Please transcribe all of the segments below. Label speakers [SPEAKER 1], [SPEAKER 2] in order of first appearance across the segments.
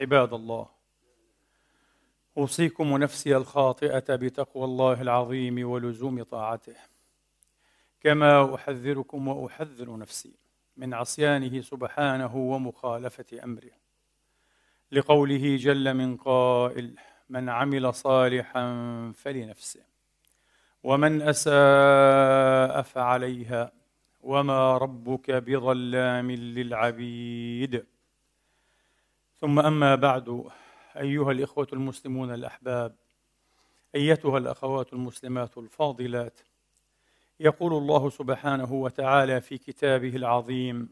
[SPEAKER 1] عباد الله. أوصيكم ونفسي الخاطئة بتقوى الله العظيم ولزوم طاعته. كما أحذركم وأحذر نفسي من عصيانه سبحانه ومخالفة أمره. لقوله جل من قائل من عمل صالحا فلنفسه ومن أساء فعليها وما ربك بظلام للعبيد. ثم أما بعد أيها الإخوة المسلمون الأحباب أيتها الأخوات المسلمات الفاضلات يقول الله سبحانه وتعالى في كتابه العظيم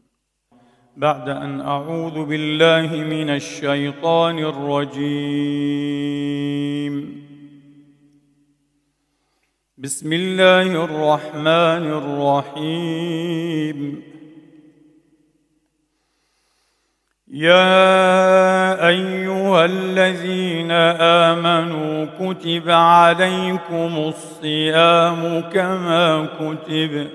[SPEAKER 1] بعد أن أعوذ بالله من الشيطان الرجيم. بسم الله الرحمن الرحيم. يا أيها الذين آمنوا كتب عليكم الصيام كما كتب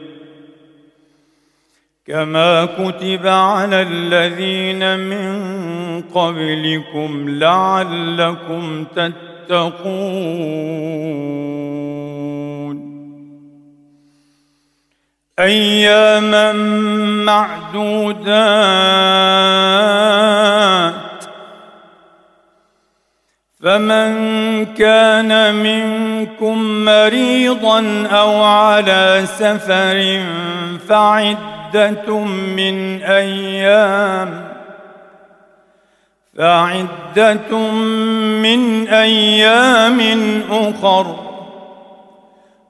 [SPEAKER 1] كما كتب على الذين من قبلكم لعلكم تتقون. أياما معدودات. فمن كان منكم مريضا أو على سفر فعدة من أيام فعدة من أيام أخر.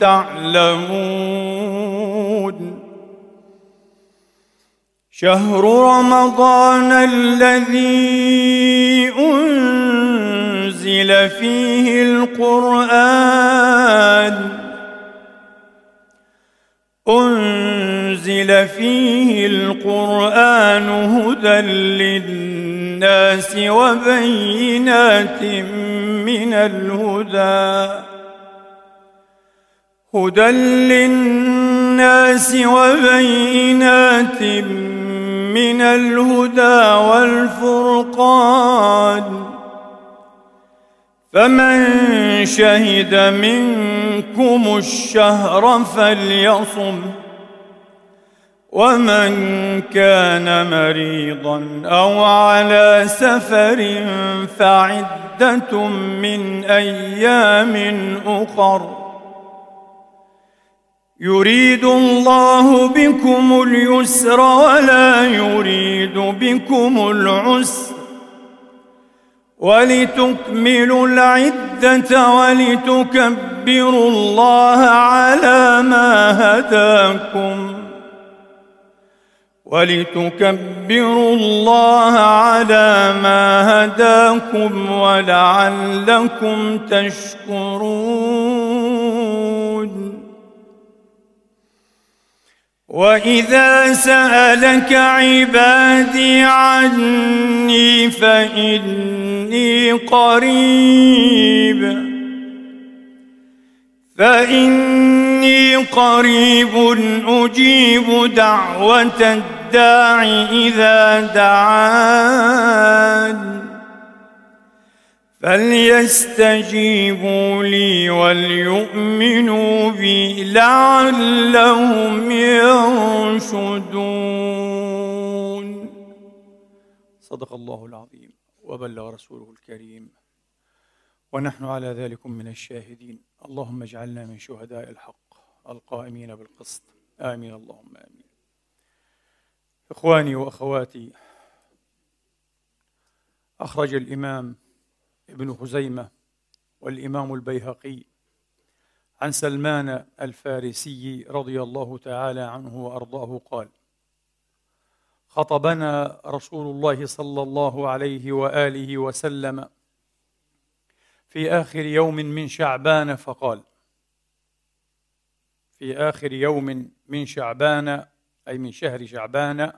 [SPEAKER 1] تعلمون. شهر رمضان الذي أنزل فيه القرآن أنزل فيه القرآن هدى للناس وبينات من الهدى. هدى للناس وبينات من الهدى والفرقان. فمن شهد منكم الشهر فليصم ومن كان مريضا أو على سفر فعدة من أيام أخر. يريد الله بكم اليسر ولا يريد بكم العسر ولتكملوا العدة ولتكبروا الله على ما هداكم ولتكبروا الله على ما هداكم ولعلكم تشكرون وإذا سألك عبادي عني فإني قريب فإني قريب أجيب دعوة الداع إذا دعان فليستجيبوا لي وليؤمنوا بي لعلهم يرشدون صدق الله العظيم وبلغ رسوله الكريم. ونحن على ذلك من الشاهدين. اللهم اجعلنا من شهداء الحق القائمين بالقسط. آمين. اللهم آمين. إخواني وأخواتي أخرج الإمام ابن خزيمة والإمام البيهقي عن سلمان الفارسي رضي الله تعالى عنه وأرضاه قال خطبنا رسول الله صلى الله عليه وآله وسلم في آخر يوم من شعبان فقال في آخر يوم من شعبان أي من شهر شعبان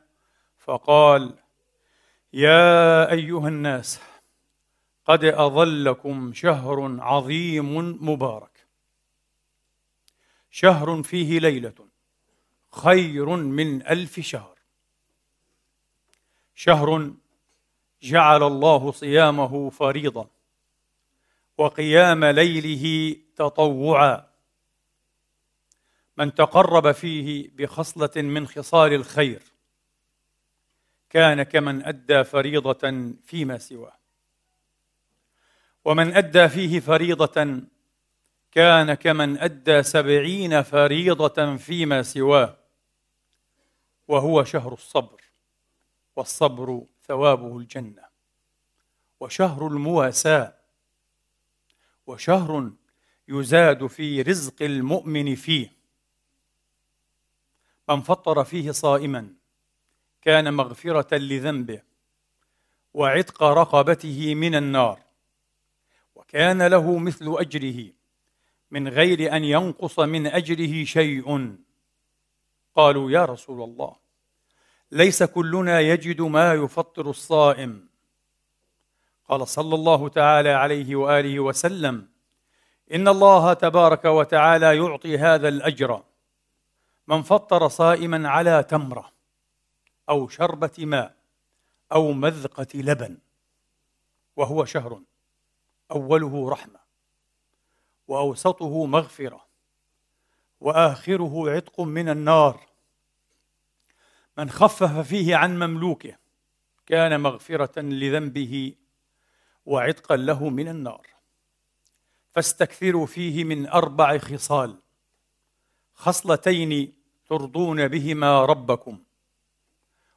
[SPEAKER 1] فقال يا أيها الناس قد أظلكم شهر عظيم مبارك. شهر فيه ليلة خير من ألف شهر. شهر جعل الله صيامه فريضة وقيام ليله تطوعا. من تقرب فيه بخصلة من خصال الخير كان كمن أدى فريضة فيما سواه. ومن أدى فيه فريضة كان كمن أدى سبعين فريضة فيما سواه وهو شهر الصبر والصبر ثوابه الجنة وشهر المواساة وشهر يزاد في رزق المؤمن فيه. من فطر فيه صائما كان مغفرة لذنبه وعتق رقبته من النار. كان له مثل أجره. من غير أن ينقص من أجره شيء. قالوا يا رسول الله ليس كلنا يجد ما يفطر الصائم. قال صلى الله تعالى عليه وآله وسلم إن الله تبارك وتعالى يعطي هذا الأجر. من فطر صائما على تمرة أو شربة ماء أو مذقة لبن وهو شهر. أوله رحمة وأوسطه مغفرة وآخره عتق من النار. من خفف فيه عن مملوكه كان مغفرة لذنبه وعتقا له من النار. فاستكثروا فيه من أربع خصال خصلتين ترضون بهما ربكم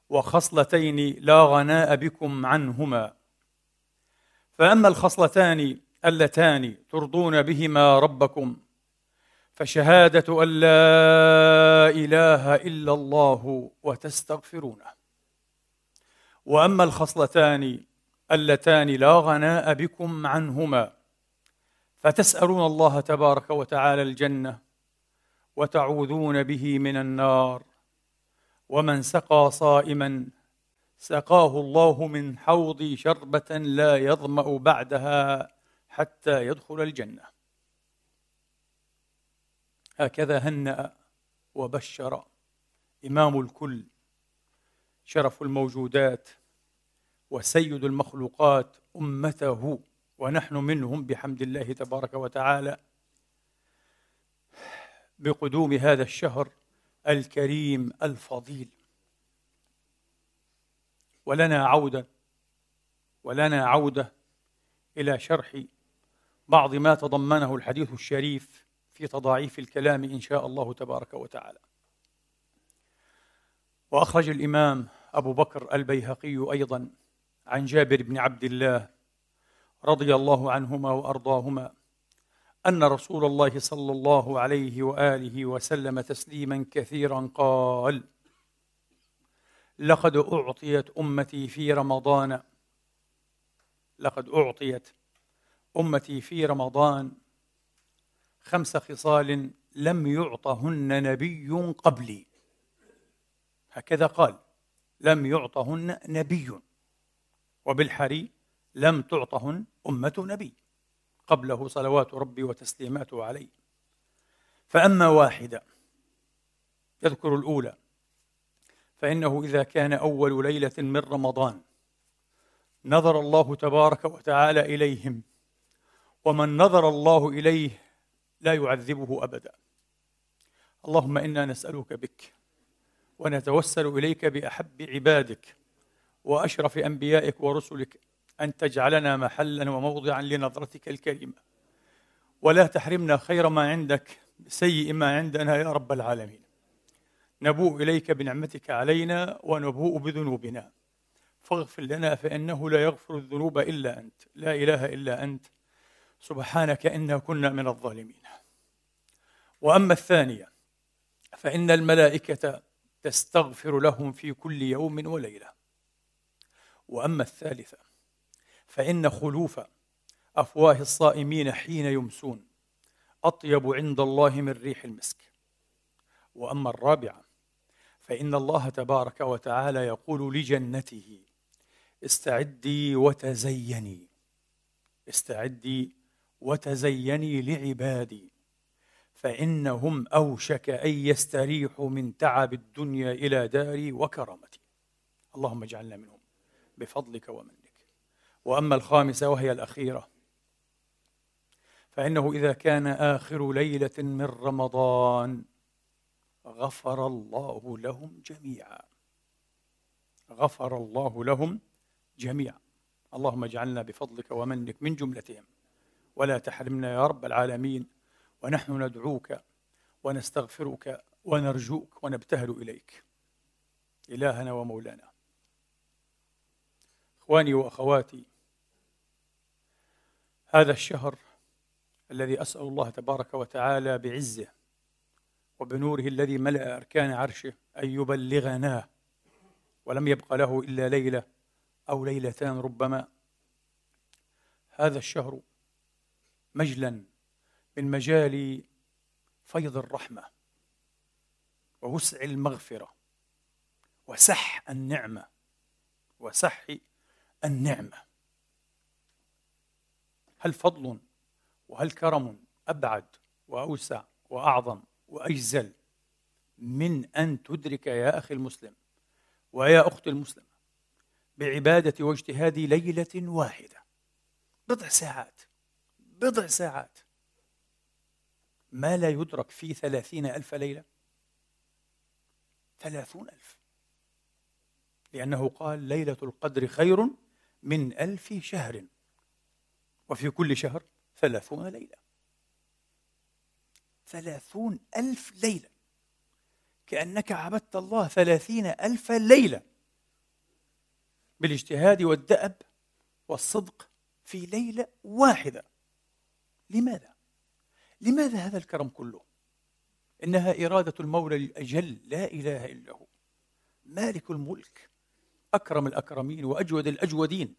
[SPEAKER 1] وخصلتين لا غناء بكم عنهما. فأما الخصلتان اللتان ترضون بهما ربكم فشهادة أن لا إله إلا الله وتستغفرونه. وأما الخصلتان اللتان لا غناء بكم عنهما فتسألون الله تبارك وتعالى الجنة وتعوذون به من النار ومن سقى صائما سقاه الله من حوض شربة لا يظمأ بعدها حتى يدخل الجنة. هكذا هنأ وبشر إمام الكل شرف الموجودات وسيد المخلوقات أمته ونحن منهم بحمد الله تبارك وتعالى. بقدوم هذا الشهر الكريم الفضيل. ولنا عودة ولنا عودة إلى شرح بعض ما تضمنه الحديث الشريف في تضاعيف الكلام إن شاء الله تبارك وتعالى. وأخرج الإمام أبو بكر البيهقي أيضا عن جابر بن عبد الله رضي الله عنهما وأرضاهما أن رسول الله صلى الله عليه وآله وسلم تسليما كثيرا قال لقد أعطيت أمتي في رمضان. لقد أعطيت أمتي في رمضان. خمس خصال لم يعطهن نبي قبلي. هكذا قال لم يعطهن نبي. وبالحري لم تعطهن أمة نبي. قبله صلوات ربي وتسليماته عليه. فأما واحدة يذكر الأولى فإنه إذا كان أول ليلة من رمضان نظر الله تبارك وتعالى إليهم ومن نظر الله إليه لا يعذبه أبدا. اللهم إنا نسألك بك ونتوسل إليك بأحب عبادك وأشرف أنبيائك ورسلك أن تجعلنا محلا وموضعا لنظرتك الكريمة. ولا تحرمنا خير ما عندك بسيء ما عندنا يا رب العالمين. نبوء إليك بنعمتك علينا ونبوء بذنوبنا. فاغفر لنا فإنه لا يغفر الذنوب إلا أنت. لا إله إلا أنت. سبحانك إنا كنا من الظالمين. وأما الثانية فإن الملائكة تستغفر لهم في كل يوم وليلة. وأما الثالثة فإن خلوف أفواه الصائمين حين يمسون أطيب عند الله من ريح المسك. وأما الرابعة فإن الله تبارك وتعالى يقول لجنته استعدي وتزيني. استعدي وتزيني لعبادي. فإنهم أوشك أن يستريحوا من تعب الدنيا إلى داري وكرامتي. اللهم اجعلنا منهم بفضلك ومنك. وأما الخامسة وهي الأخيرة فإنه إذا كان آخر ليلة من رمضان غفر الله لهم جميعا. غفر الله لهم جميعا. اللهم اجعلنا بفضلك ومنك من جملتهم. ولا تحرمنا يا رب العالمين. ونحن ندعوك ونستغفرك ونرجوك ونبتهل إليك. إلهنا ومولانا. إخواني وأخواتي هذا الشهر الذي أسأل الله تبارك وتعالى بعزه وبنوره الذي ملأ أركان عرشه أن يبلغناه ولم يبق له إلا ليلة أو ليلتان ربما. هذا الشهر مجلا من مجال فيض الرحمة ووسع المغفرة وسح النعمة. وسح النعمة. هل فضل وهل كرم أبعد وأوسع وأعظم؟ وأجزل من أن تدرك يا أخي المسلم ويا أختي المسلمة بعبادة واجتهاد ليلة واحدة. بضع ساعات بضع ساعات. ما لا يدرك في ثلاثين ألف ليلة؟ ثلاثون ألف. لأنه قال ليلة القدر خير من ألف شهر. وفي كل شهر ثلاثون ليلة. ثلاثون ألف ليلة. كأنك عبدت الله ثلاثين ألف ليلة. بالاجتهاد والدأب والصدق في ليلة واحدة. لماذا؟ لماذا هذا الكرم كله؟ إنها إرادة المولى الأجل لا إله إلا هو. مالك الملك أكرم الأكرمين وأجود الأجودين.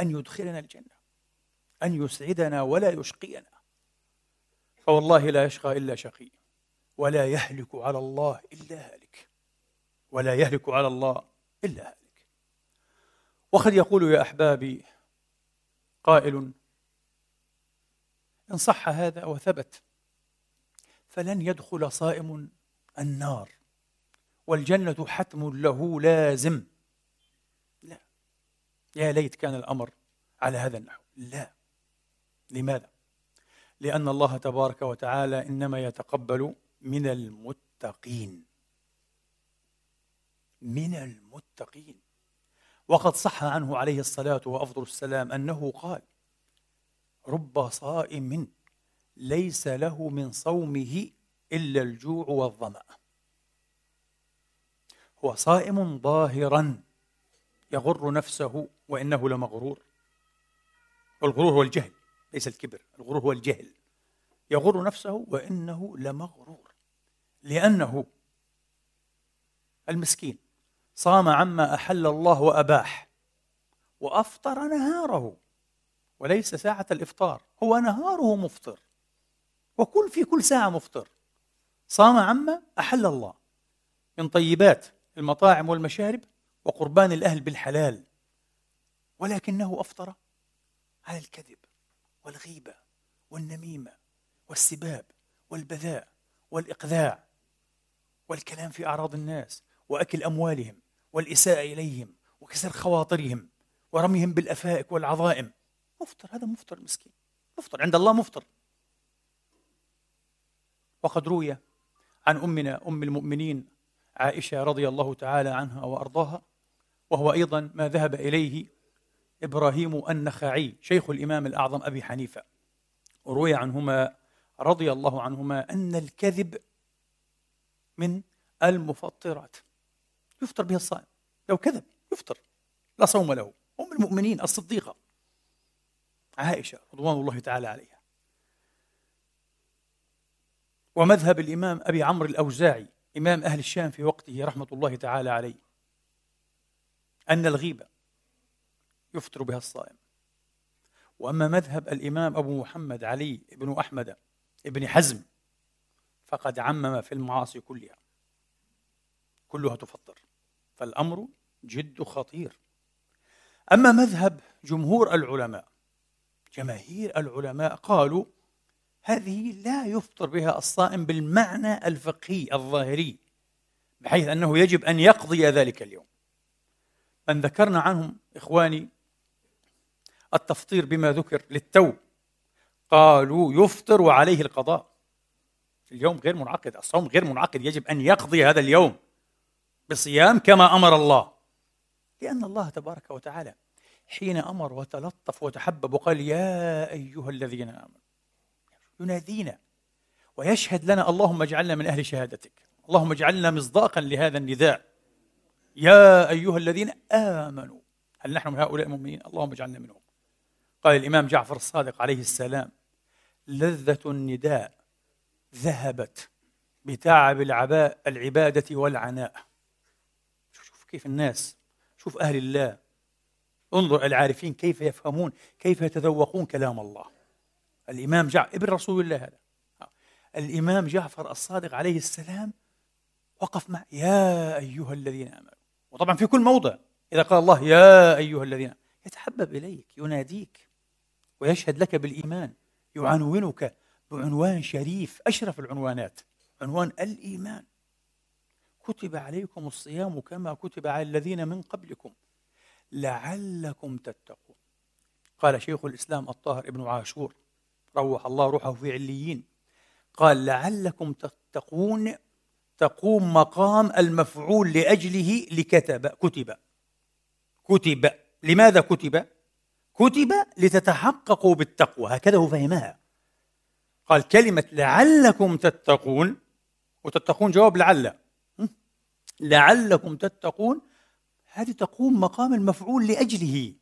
[SPEAKER 1] أن يدخلنا الجنة أن يسعدنا ولا يشقينا. فوالله لا يشقى إلا شقي ولا يهلك على الله إلا هالك ولا يهلك على الله إلا هالك. وقد يقول يا أحبابي قائل إن صح هذا وثبت فلن يدخل صائم النار والجنة حتم له لازم. لا يا ليت كان الأمر على هذا النحو. لا. لماذا؟ لأن الله تبارك وتعالى إنما يتقبل من المتقين. من المتقين. وقد صح عنه عليه الصلاة وأفضل السلام أنه قال رب صائم ليس له من صومه إلا الجوع والظمأ. هو صائم ظاهرا يغر نفسه وإنه لمغرور. والغرور هو الجهل. ليس الكبر الغرور هو الجهل. يغر نفسه وإنه لمغرور. لأنه المسكين صام عما أحل الله وأباح وأفطر نهاره وليس ساعة الإفطار هو نهاره مفطر. وكل في كل ساعة مفطر. صام عما أحل الله. من طيبات المطاعم والمشارب وقربان الأهل بالحلال. ولكنه أفطر على الكذب. والغيبة والنميمة والسباب والبذاء والإقذاع والكلام في أعراض الناس وأكل أموالهم والإساءة إليهم وكسر خواطرهم ورميهم بالأفائك والعظائم. مفطر هذا مفطر مسكين. مفطر عند الله مفطر. وقد روي عن أمنا أم المؤمنين عائشة رضي الله تعالى عنها وأرضاها وهو أيضا ما ذهب إليه إبراهيم النخعي شيخ الإمام الأعظم أبي حنيفة. وروي عنهما رضي الله عنهما أن الكذب من المفطرات. يفطر به الصائم. لو كذب يفطر. لا صوم له. أم المؤمنين الصديقة عائشة رضوان الله تعالى عليها. ومذهب الإمام أبي عمرو الأوزاعي إمام أهل الشام في وقته رحمة الله تعالى عليه أن الغيبة يفطر بها الصائم. وأما مذهب الإمام أبو محمد علي بن أحمد بن حزم فقد عمم في المعاصي كلها. كلها تفطر. فالأمر جد خطير. أما مذهب جمهور العلماء جماهير العلماء قالوا هذه لا يفطر بها الصائم بالمعنى الفقهي الظاهري بحيث أنه يجب أن يقضي ذلك اليوم. من ذكرنا عنهم إخواني التفطير بما ذكر للتو. قالوا يفطر وعليه القضاء. اليوم غير منعقد الصوم غير منعقد يجب أن يقضي هذا اليوم بصيام كما أمر الله. لأن الله تبارك وتعالى حين أمر وتلطف وتحبب وقال يا أيها الذين آمنوا ينادينا ويشهد لنا اللهم اجعلنا من أهل شهادتك اللهم اجعلنا مصداقا لهذا النداء. يا أيها الذين آمنوا هل نحن من هؤلاء المؤمنين؟ اللهم اجعلنا منهم. قال الإمام جعفر الصادق عليه السلام لذة النداء ذهبت بتعب العباء العبادة والعناء. شوف كيف الناس شوف أهل الله. انظر العارفين كيف يفهمون كيف يتذوقون كلام الله. الإمام جعفر ابن رسول الله هذا. الإمام جعفر الصادق عليه السلام وقف مع يا أيها الذين آمنوا. وطبعا في كل موضع إذا قال الله يا أيها الذين يتحبب إليك يناديك. ويشهد لك بالإيمان. يعنونك بعنوان شريف أشرف العنوانات. عنوان الإيمان. كتب عليكم الصيام كما كتب على الذين من قبلكم. لعلكم تتقون. قال شيخ الإسلام الطاهر ابن عاشور روح الله روحه في عليين. قال لعلكم تتقون تقوم مقام المفعول لأجله لكتب كتب. كتب. لماذا كتب؟ كتب لتتحققوا بالتقوى. هكذا هو فهمها. قال كلمة لعلكم تتقون وتتقون جواب لعل. لعلكم تتقون هذه تقوم مقام المفعول لأجله.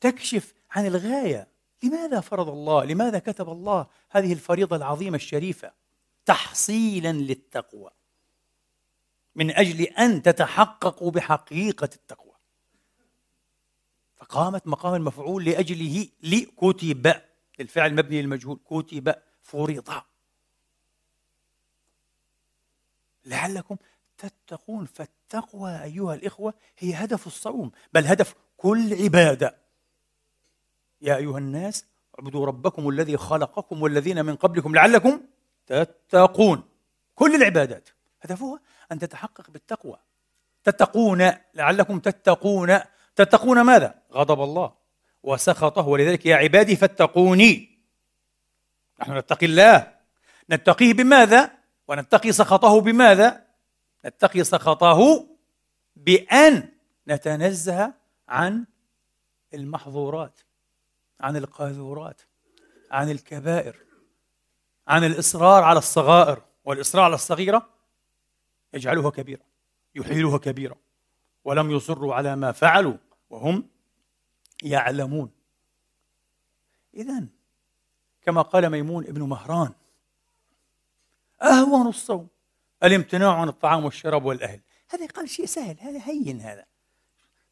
[SPEAKER 1] تكشف عن الغاية. لماذا فرض الله؟ لماذا كتب الله هذه الفريضة العظيمة الشريفة؟ تحصيلا للتقوى. من أجل أن تتحققوا بحقيقة التقوى. فقامت مقام المفعول لأجله لكتب. الفعل مبني للمجهول. كتب فرض. لعلكم تتقون. فالتقوى أيها الإخوة هي هدف الصوم بل هدف كل عبادة. يا أيها الناس اعبدوا ربكم الذي خلقكم والذين من قبلكم لعلكم تتقون. كل العبادات. هدفها أن تتحقق بالتقوى. تتقون. لعلكم تتقون. تتقون ماذا؟ غضب الله. وسخطه. ولذلك يا عبادي فاتقوني. نحن نتقي الله. نتقيه بماذا؟ ونتقي سخطه بماذا؟ نتقي سخطه بأن نتنزه عن المحظورات عن القاذورات عن الكبائر عن الإصرار على الصغائر. والإصرار على الصغيرة يجعلها كبيرة يحيلها كبيرة. ولم يصروا على ما فعلوا. وهم يعلمون. إذا كما قال ميمون ابن مهران أهون الصوم الامتناع عن الطعام والشراب والأهل. هذا قال شيء سهل هذا هين هذا.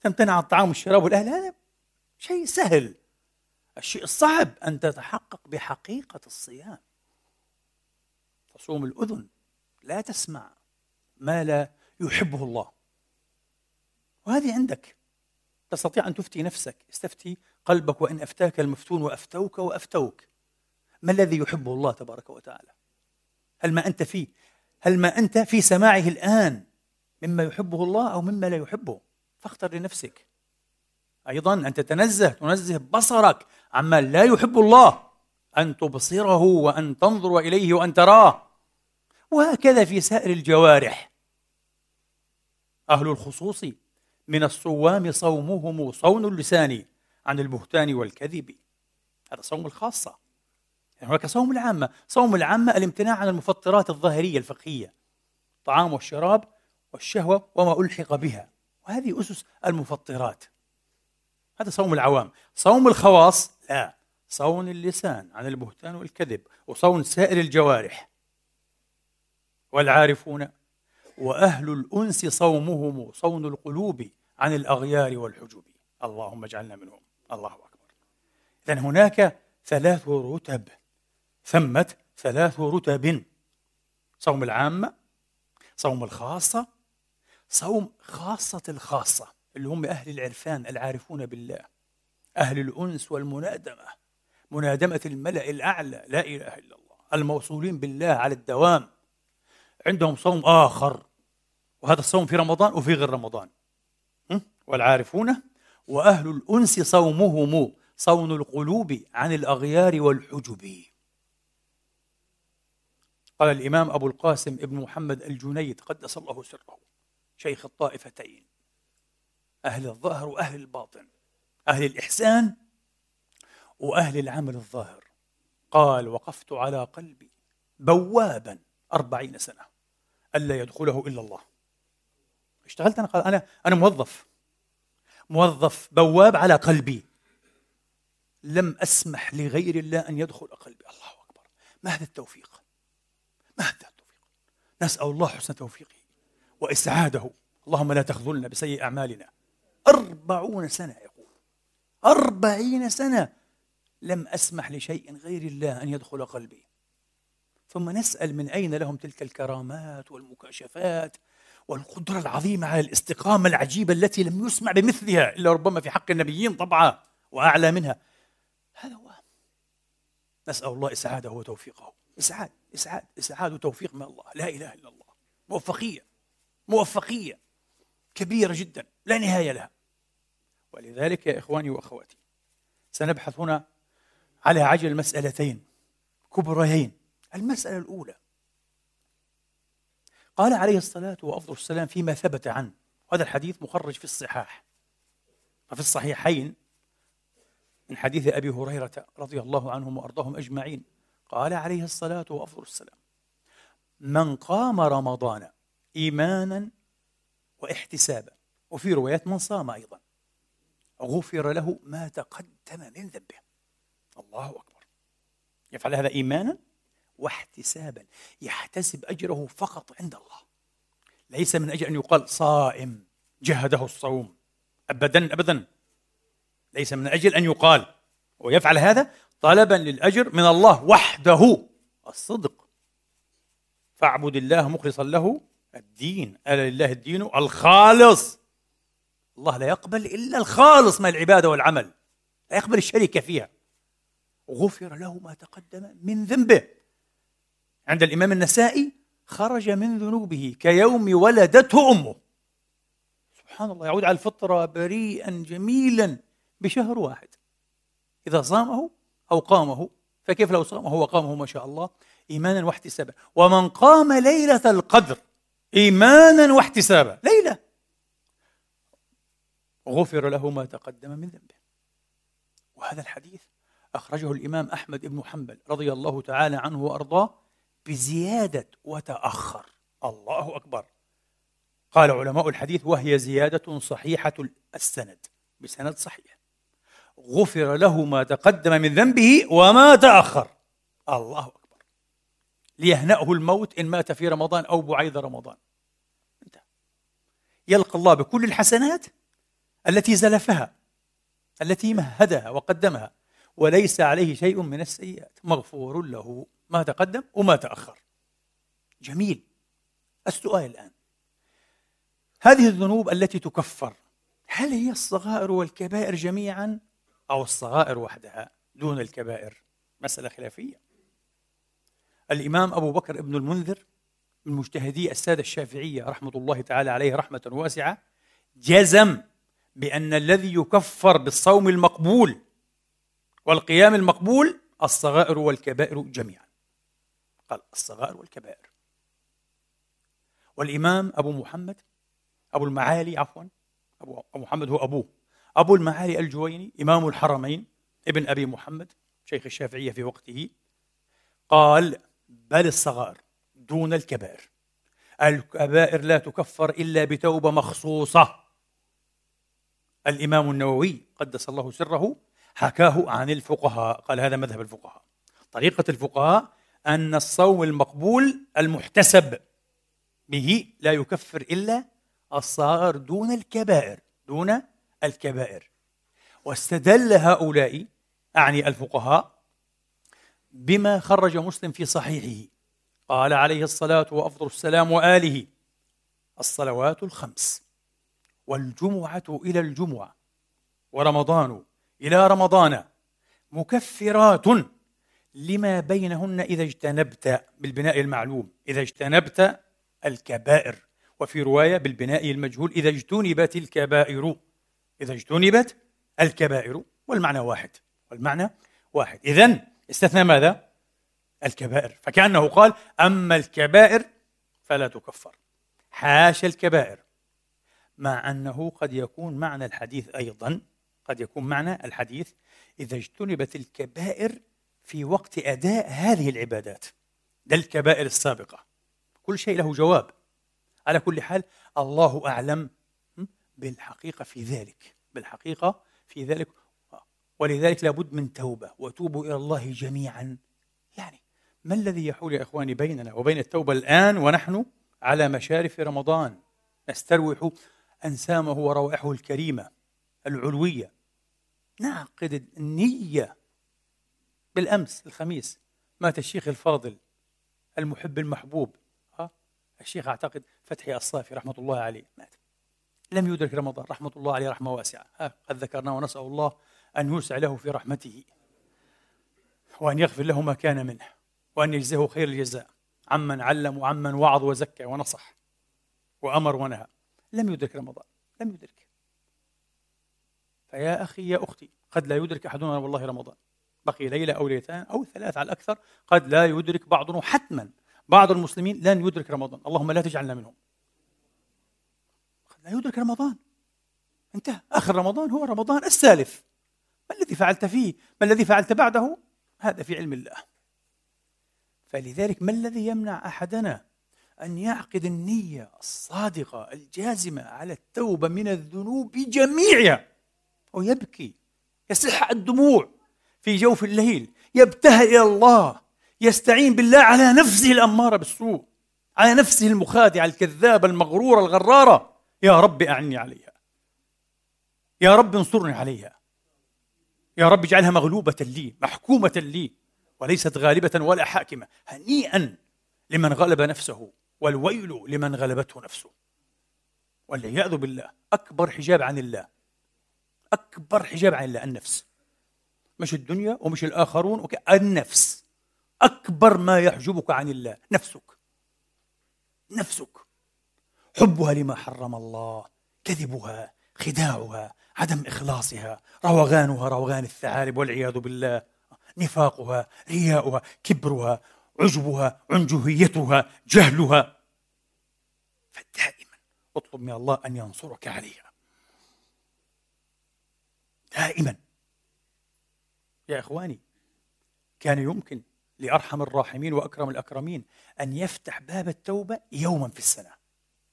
[SPEAKER 1] تمتنع عن الطعام والشراب والأهل هذا شيء سهل. الشيء الصعب أن تتحقق بحقيقة الصيام. تصوم الأذن لا تسمع ما لا يحبه الله. وهذه عندك. تستطيع أن تفتي نفسك. استفتي قلبك وإن أفتاك المفتون وأفتوك وأفتوك. ما الذي يحبه الله تبارك وتعالى؟ هل ما أنت فيه؟ هل ما أنت في سماعه الآن مما يحبه الله أو مما لا يحبه؟ فاختر لنفسك. أيضا أن تتنزه تنزه بصرك عما لا يحب الله. أن تبصره وأن تنظر إليه وأن تراه. وهكذا في سائر الجوارح. أهل الخصوص من الصوام صومهم صون اللسان عن البهتان والكذب. هذا صوم الخاصة. يعني هناك صوم العامة. صوم العامة الامتناع عن المفطرات الظاهرية الفقهية. الطعام والشراب والشهوة وما ألحق بها. وهذه أسس المفطرات. هذا صوم العوام. صوم الخواص لا. صون اللسان عن البهتان والكذب. وصون سائر الجوارح. والعارفون. وأهل الأنس صومهم صون القلوب. عن الأغيار والحجب اللهم اجعلنا منهم. الله أكبر. إذن هناك ثلاث رتب. ثمة ثلاث رتب. صوم العامة صوم الخاصة صوم خاصة الخاصة اللي هم أهل العرفان العارفون بالله. أهل الأنس والمنادمة منادمة الملأ الأعلى لا إله إلا الله الموصولين بالله على الدوام. عندهم صوم آخر وهذا الصوم في رمضان وفي غير رمضان. والعارفون وأهل الأنس صومهم صون القلوب عن الأغيار والحجب. قال الإمام أبو القاسم ابن محمد الجنيد قدس الله سره شيخ الطائفتين أهل الظاهر وأهل الباطن أهل الإحسان وأهل العمل الظاهر. قال وقفت على قلبي بوابا أربعين سنة ألا يدخله إلا الله. اشتغلت؟ أنا قال أنا أنا موظف. موظف بواب على قلبي. لم أسمح لغير الله أن يدخل قلبي. الله أكبر. ما هذا التوفيق؟ ما هذا التوفيق؟ نسأل الله حسن توفيقه وإسعاده. اللهم لا تخذلنا بسيء أعمالنا. أربعون سنة يقول. أربعين سنة لم أسمح لشيء غير الله أن يدخل قلبي. ثم نسأل من أين لهم تلك الكرامات والمكاشفات والقدرة العظيمة على الاستقامة العجيبة التي لم يسمع بمثلها إلا ربما في حق النبيين طبعا وأعلى منها. هذا هو. نسأل الله إسعاده وتوفيقه. إسعاد إسعاد إسعاد وتوفيق من الله. لا إله إلا الله. موفقية موفقية. كبيرة جدا. لا نهاية لها. ولذلك يا إخواني وأخواتي سنبحث هنا على عجل مسألتين كبريين. المسألة الأولى قال عليه الصلاة وأفضل السلام فيما ثبت عنه. وهذا الحديث مخرج في الصحاح. وفي الصحيحين من حديث أبي هريرة رضي الله عنهم وأرضاهم أجمعين قال عليه الصلاة وأفضل السلام من قام رمضان إيمانا واحتسابا وفي روايات من صام أيضا غفر له ما تقدم من ذنبه الله أكبر. يفعل هذا إيمانا واحتسابا يحتسب أجره فقط عند الله. ليس من أجل أن يقال صائم جهده الصوم. أبدا أبدا. ليس من أجل أن يقال ويفعل هذا طلبا للأجر من الله وحده. الصدق. فاعبد الله مخلصا له الدين. ألا لله الدين الخالص. الله لا يقبل إلا الخالص من العبادة والعمل. لا يقبل الشركة فيها. غفر له ما تقدم من ذنبه. عند الإمام النسائي خرج من ذنوبه كيوم ولدته أمه. سبحان الله يعود على الفطرة بريئا جميلا بشهر واحد. إذا صامه أو قامه فكيف لو صامه؟ وقامه ما شاء الله إيمانا واحتسابا. ومن قام ليلة القدر إيمانا واحتسابا. ليلة! غفر له ما تقدم من ذنبه. وهذا الحديث أخرجه الإمام أحمد بن حنبل رضي الله تعالى عنه وأرضاه بزيادة وتأخر. الله أكبر. قال علماء الحديث وهي زيادة صحيحة السند. بسند صحيح. غفر له ما تقدم من ذنبه وما تأخر. الله أكبر. ليهنأه الموت إن مات في رمضان أو بعيد رمضان. يلقى الله بكل الحسنات التي زلفها التي مهدها وقدمها وليس عليه شيء من السيئات. مغفور له. ما تقدم وما تأخر. جميل. السؤال الآن. هذه الذنوب التي تكفر هل هي الصغائر والكبائر جميعا أو الصغائر وحدها دون الكبائر؟ مسألة خلافية. الإمام أبو بكر ابن المنذر من مجتهدي السادة الشافعية رحمة الله تعالى عليه رحمة واسعة جزم بأن الذي يكفر بالصوم المقبول والقيام المقبول الصغائر والكبائر جميعا. قال الصغائر والكبائر والإمام أبو محمد أبو المعالي عفوا أبو محمد هو أبوه. أبو المعالي الجويني إمام الحرمين ابن أبي محمد شيخ الشافعية في وقته قال بل الصغائر دون الكبائر الكبائر لا تكفر إلا بتوبة مخصوصة. الإمام النووي قدس الله سره حكاه عن الفقهاء قال هذا مذهب الفقهاء. طريقة الفقهاء أن الصوم المقبول المحتسب به لا يكفر إلا الصغائر دون الكبائر دون الكبائر. واستدل هؤلاء أعني الفقهاء بما خرج مسلم في صحيحه. قال عليه الصلاة وأفضل السلام وآله الصلوات الخمس والجمعة إلى الجمعة ورمضان إلى رمضان مكفرات لما بينهن إذا اجتنبت بالبناء المعلوم إذا اجتنبت الكبائر. وفي رواية بالبناء المجهول إذا اجتنبت الكبائر إذا اجتنبت الكبائر. والمعنى واحد والمعنى واحد. إذا استثنى ماذا؟ الكبائر. فكأنه قال أما الكبائر فلا تكفر. حاشا الكبائر. مع أنه قد يكون معنى الحديث أيضا قد يكون معنى الحديث إذا اجتنبت الكبائر في وقت أداء هذه العبادات. ده الكبائر السابقة. كل شيء له جواب. على كل حال الله أعلم بالحقيقة في ذلك. بالحقيقة في ذلك. ولذلك لابد من توبة. وتوبوا إلى الله جميعا. يعني ما الذي يحول يا إخواني بيننا وبين التوبة الآن ونحن على مشارف رمضان؟ نستروح أنسامه وروائحه الكريمة العلوية. نعقد النية بالأمس الخميس مات الشيخ الفاضل المحب المحبوب ها؟ الشيخ أعتقد فتحي الصافي رحمة الله عليه مات. لم يدرك رمضان رحمة الله عليه رحمة واسعة ها؟ قد ذكرناه ونسأل الله أن يوسع له في رحمته وأن يغفر له ما كان منه وأن يجزيه خير الجزاء. عمن علم وعمن وعظ وزكى ونصح وأمر ونهى. لم يدرك رمضان لم يدرك. فيا أخي يا أختي قد لا يدرك أحدنا والله رمضان. بقي ليلة أو ليلتان أو ثلاث على الأكثر قد لا يدرك بعضنا حتما. بعض المسلمين لن يدرك رمضان. اللهم لا تجعلنا منهم. قد لا يدرك رمضان. انتهى. آخر رمضان هو رمضان السالف ما الذي فعلت فيه؟ ما الذي فعلت بعده؟ هذا في علم الله. فلذلك ما الذي يمنع أحدنا أن يعقد النية الصادقة الجازمة على التوبة من الذنوب جميعها؟ ويبكي. يسح الدموع. في جوف الليل يبتهل إلى الله يستعين بالله على نفسه الأمارة بالسوء على نفسه المخادعة الكذابة المغرورة الغرارة. يا رب أعني عليها. يا رب انصرني عليها. يا رب اجعلها مغلوبة لي محكومة لي وليست غالبة ولا حاكمة هنيئا لمن غلب نفسه والويل لمن غلبته نفسه. والعياذ بالله أكبر حجاب عن الله أكبر حجاب عن الله النفس. مش الدنيا ومش الآخرون. النفس. أكبر ما يحجبك عن الله. نفسك. نفسك. حبها لما حرم الله. كذبها. خداعها. عدم إخلاصها. روغانها. روغان الثعالب والعياذ بالله. نفاقها. رياؤها. كبرها. عجبها. عنجهيتها. جهلها. فدائما اطلب من الله أن ينصرك عليها. دائما. يا إخواني كان يمكن لأرحم الراحمين وأكرم الأكرمين أن يفتح باب التوبة يوما في السنة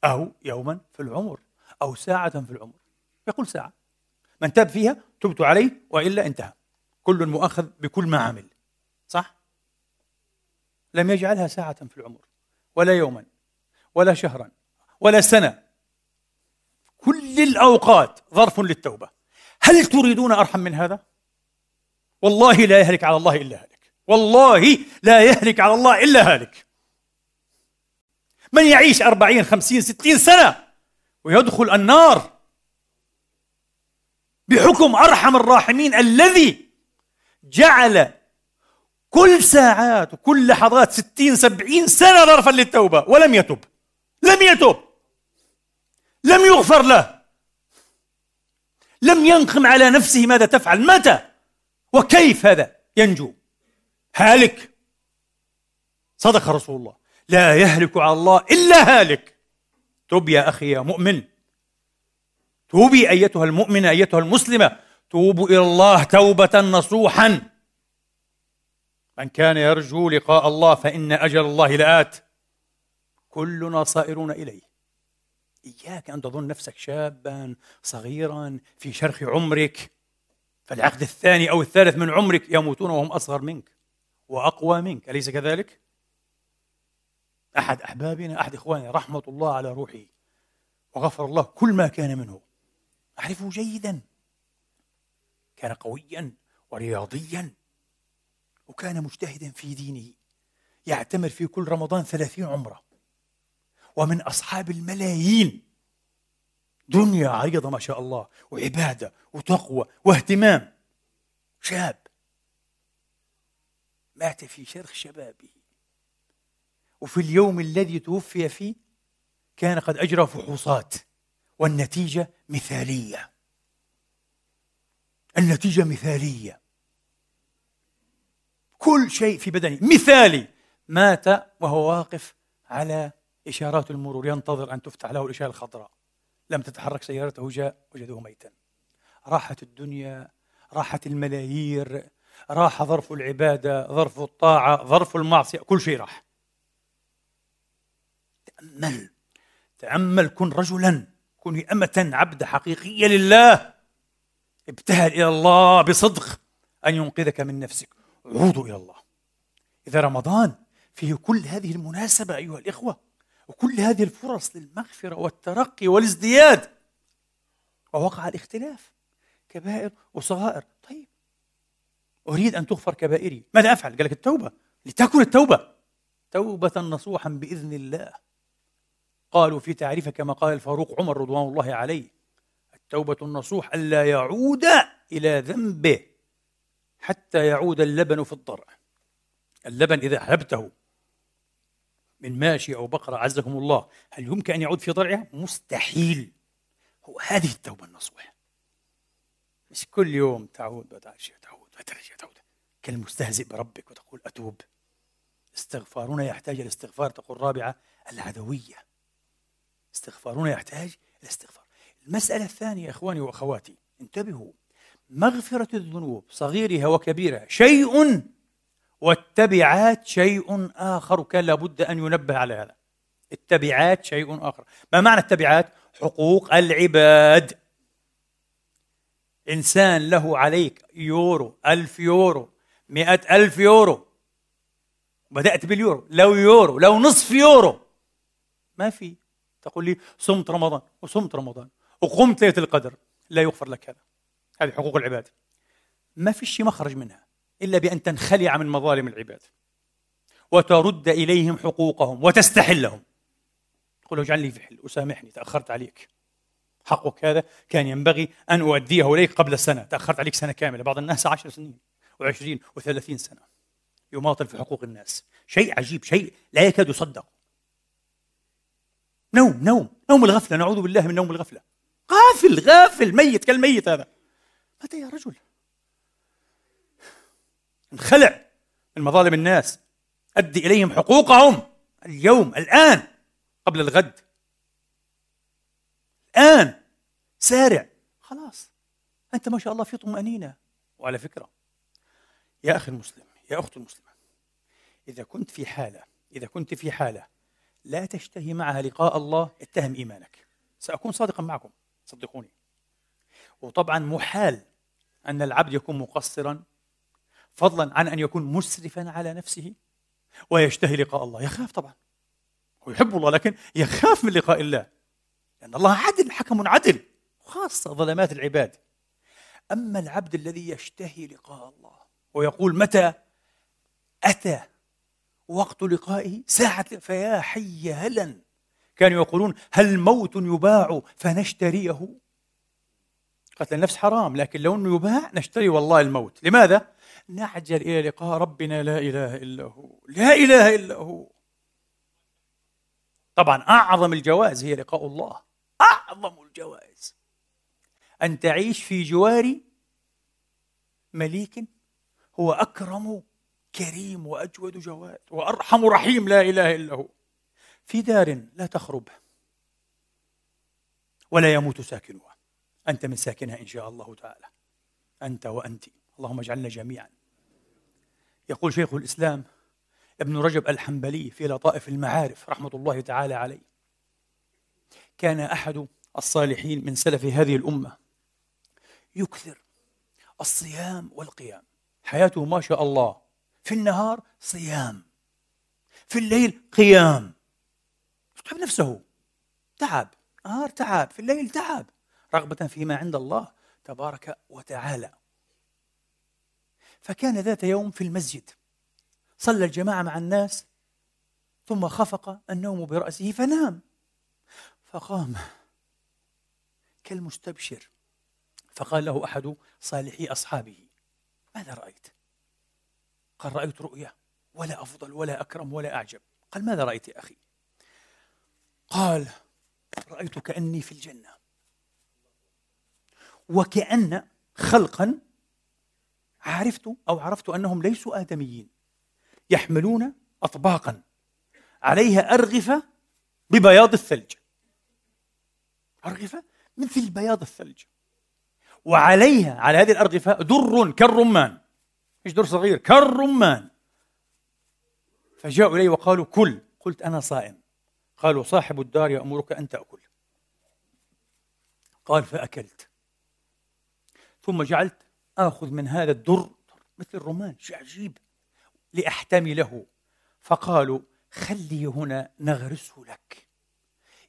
[SPEAKER 1] أو يوما في العمر أو ساعة في العمر. يقول ساعة. من تاب فيها تبت عليه وإلا انتهى. كل مؤاخذ بكل ما عمل. صح؟ لم يجعلها ساعة في العمر ولا يوما ولا شهرا ولا سنة. كل الأوقات ظرف للتوبة. هل تريدون أرحم من هذا؟ والله لا يهلك على الله إلا هالك والله لا يهلك على الله إلا هالك من يعيش أربعين خمسين ستين سنة ويدخل النار بحكم أرحم الراحمين الذي جعل كل ساعات وكل لحظات ستين سبعين سنة ظرفا للتوبة ولم يتب. لم يتب. لم يغفر له. لم ينقم على نفسه ماذا تفعل. متى؟ وكيف هذا ينجو؟ هالك. صدق رسول الله. لا يهلك على الله إلا هالك. تب يا أخي يا مؤمن. توبي أيتها المؤمنة أيتها المسلمة. توبوا إلى الله توبة نصوحا. من كان يرجو لقاء الله فإن أجل الله لآت. كلنا صائرون إليه. إياك أن تظن نفسك شابا صغيرا في شرخ عمرك. فالعقد الثاني أو الثالث من عمرك يموتون وهم أصغر منك وأقوى منك. أليس كذلك؟ أحد أحبابنا أحد إخواننا رحمة الله على روحه وغفر الله كل ما كان منه. أعرفه جيدا. كان قويا ورياضيا وكان مجتهدا في دينه. يعتمر في كل رمضان ثلاثين عمرة. ومن أصحاب الملايين دنيا عريضة ما شاء الله وعبادة وتقوى واهتمام. شاب. مات في شرخ شبابه. وفي اليوم الذي توفي فيه كان قد أجرى فحوصات والنتيجة مثالية. النتيجة مثالية. كل شيء في بدنه. مثالي. مات وهو واقف على إشارات المرور. ينتظر أن تفتح له الإشارة الخضراء. لم تتحرك سيارته جاء وجدوه ميتا. راحت الدنيا راحت الملايير راح ظرف العبادة ظرف الطاعة ظرف المعصية كل شيء راح. تأمل تأمل كن رجلا كوني أمة عبد حقيقية لله. ابتهل إلى الله بصدق أن ينقذك من نفسك. عودوا إلى الله. إذا رمضان فيه كل هذه المناسبة أيها الإخوة وكل هذه الفرص للمغفرة والترقي والازدياد. ووقع الاختلاف. كبائر وصغائر. طيب. أريد أن تغفر كبائري. ماذا أفعل؟ قال لك التوبة. لتكن التوبة. توبة نصوحا بإذن الله. قالوا في تعريفه كما قال الفاروق عمر رضوان الله عليه. التوبة النصوح ألا يعود إلى ذنبه حتى يعود اللبن في الضرع. اللبن إذا حلبته من ماشي أو بقرة عزكم الله. هل يمكن أن يعود في ضرعها؟ مستحيل. هو هذه التوبة النصوح مش كل يوم تعود وتعود تعود وترجع تعود. كالمستهزئ بربك وتقول أتوب. استغفارنا يحتاج الاستغفار تقول رابعة العدوية. استغفارنا يحتاج الاستغفار. المسألة الثانية إخواني وأخواتي انتبهوا. مغفرة الذنوب صغيرها وكبيرها شيء والتبعات شيء آخر كان لابد أن ينبه على هذا. التبعات شيء آخر. ما معنى التبعات؟ حقوق العباد. إنسان له عليك يورو ألف يورو مئة ألف يورو. بدأت باليورو. لو يورو لو نصف يورو. ما في. تقول لي صمت رمضان. وصمت رمضان. وقمت ليلة القدر. لا يغفر لك هذا. هذه حقوق العباد. ما في مخرج منها. إلا بأن تنخلع من مظالم العباد. وترد إليهم حقوقهم وتستحلهم. تقول اجعل لي في حل وسامحني تأخرت عليك. حقك هذا كان ينبغي أن أؤديه إليك قبل سنة. تأخرت عليك سنة كاملة بعض الناس عشر سنين وعشرين وثلاثين سنة. يماطل في حقوق الناس. شيء عجيب شيء لا يكاد يصدق. نوم نوم نوم الغفلة. نعوذ بالله من نوم الغفلة. غافل غافل ميت كالميت هذا. متى يا رجل. انخلع من مظالم الناس أدي إليهم حقوقهم اليوم الآن قبل الغد. الآن سارع. خلاص أنت ما شاء الله في طمأنينة. وعلى فكرة يا أخي المسلم يا أخت المسلمة إذا كنت في حالة إذا كنت في حالة لا تشتهي معها لقاء الله اتهم إيمانك. سأكون صادقا معكم صدقوني. وطبعا محال أن العبد يكون مقصرا فضلا عن أن يكون مسرفا على نفسه ويشتهي لقاء الله. يخاف طبعا. هو يحب الله لكن يخاف من لقاء الله. لأن الله عدل حكم عدل خاصة ظلمات العباد. أما العبد الذي يشتهي لقاء الله ويقول متى؟ أتى. وقت لقائه ساعة. فيا حي هلا. كانوا يقولون هل موت يباع فنشتريه؟ قتل النفس حرام لكن لو إنه يباع نشتري والله الموت. لماذا؟ نعجل إلى لقاء ربنا لا إله إلا هو. لا إله إلا هو. طبعا أعظم الجوائز هي لقاء الله. أعظم الجوائز. أن تعيش في جوار مليك هو أكرم كريم وأجود جواد وأرحم رحيم لا إله إلا هو. في دار لا تخرب ولا يموت ساكنها. أنت من ساكنها إن شاء الله تعالى. أنت وانت. اللهم اجعلنا جميعا. يقول شيخ الإسلام ابن رجب الحنبلي في لطائف المعارف رحمة الله تعالى عليه كان أحد الصالحين من سلف هذه الأمة يكثر الصيام والقيام. حياته ما شاء الله. في النهار صيام في الليل قيام. يتعب نفسه تعب نهار تعب في الليل تعب. رغبة فيما عند الله تبارك وتعالى. فكان ذات يوم في المسجد. صلى الجماعة مع الناس ثم خفق النوم برأسه فنام. فقام كالمستبشر. فقال له أحد صالحي أصحابه ماذا رأيت؟ قال رأيت رؤيا ولا أفضل ولا أكرم ولا أعجب. قال ماذا رأيت يا أخي؟ قال رأيت كأني في الجنة. وكأن خلقا عرفت أو عرفت أنهم ليسوا آدميين يحملون أطباقا عليها أرغفة ببياض الثلج. أرغفة؟ مثل بياض الثلج. وعليها على هذه الأرغفة در كالرمان. مش در صغير؟ كالرمان. فجاءوا إلي وقالوا كل. قلت أنا صائم. قالوا صاحب الدار يأمرك أن تأكل. قال فأكلت. ثم جعلت آخذ من هذا الدر مثل الرمان شيء عجيب. لأحتمله فقالوا خلي هنا نغرسه لك.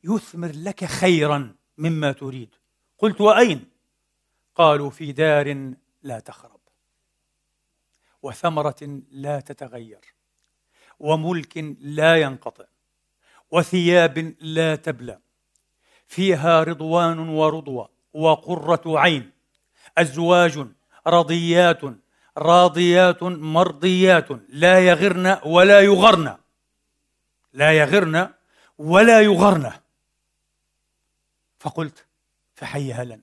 [SPEAKER 1] يثمر لك خيرا مما تريد. قلت وأين؟ قالوا في دار لا تخرب. وثمرة لا تتغير. وملك لا ينقطع. وثياب لا تبلى. فيها رضوان ورضوى وقرة عين. أزواج رضيات راضيات مرضيات. لا يغرن ولا يغرن. لا يغرن ولا يغرن. فقلت فحي هلا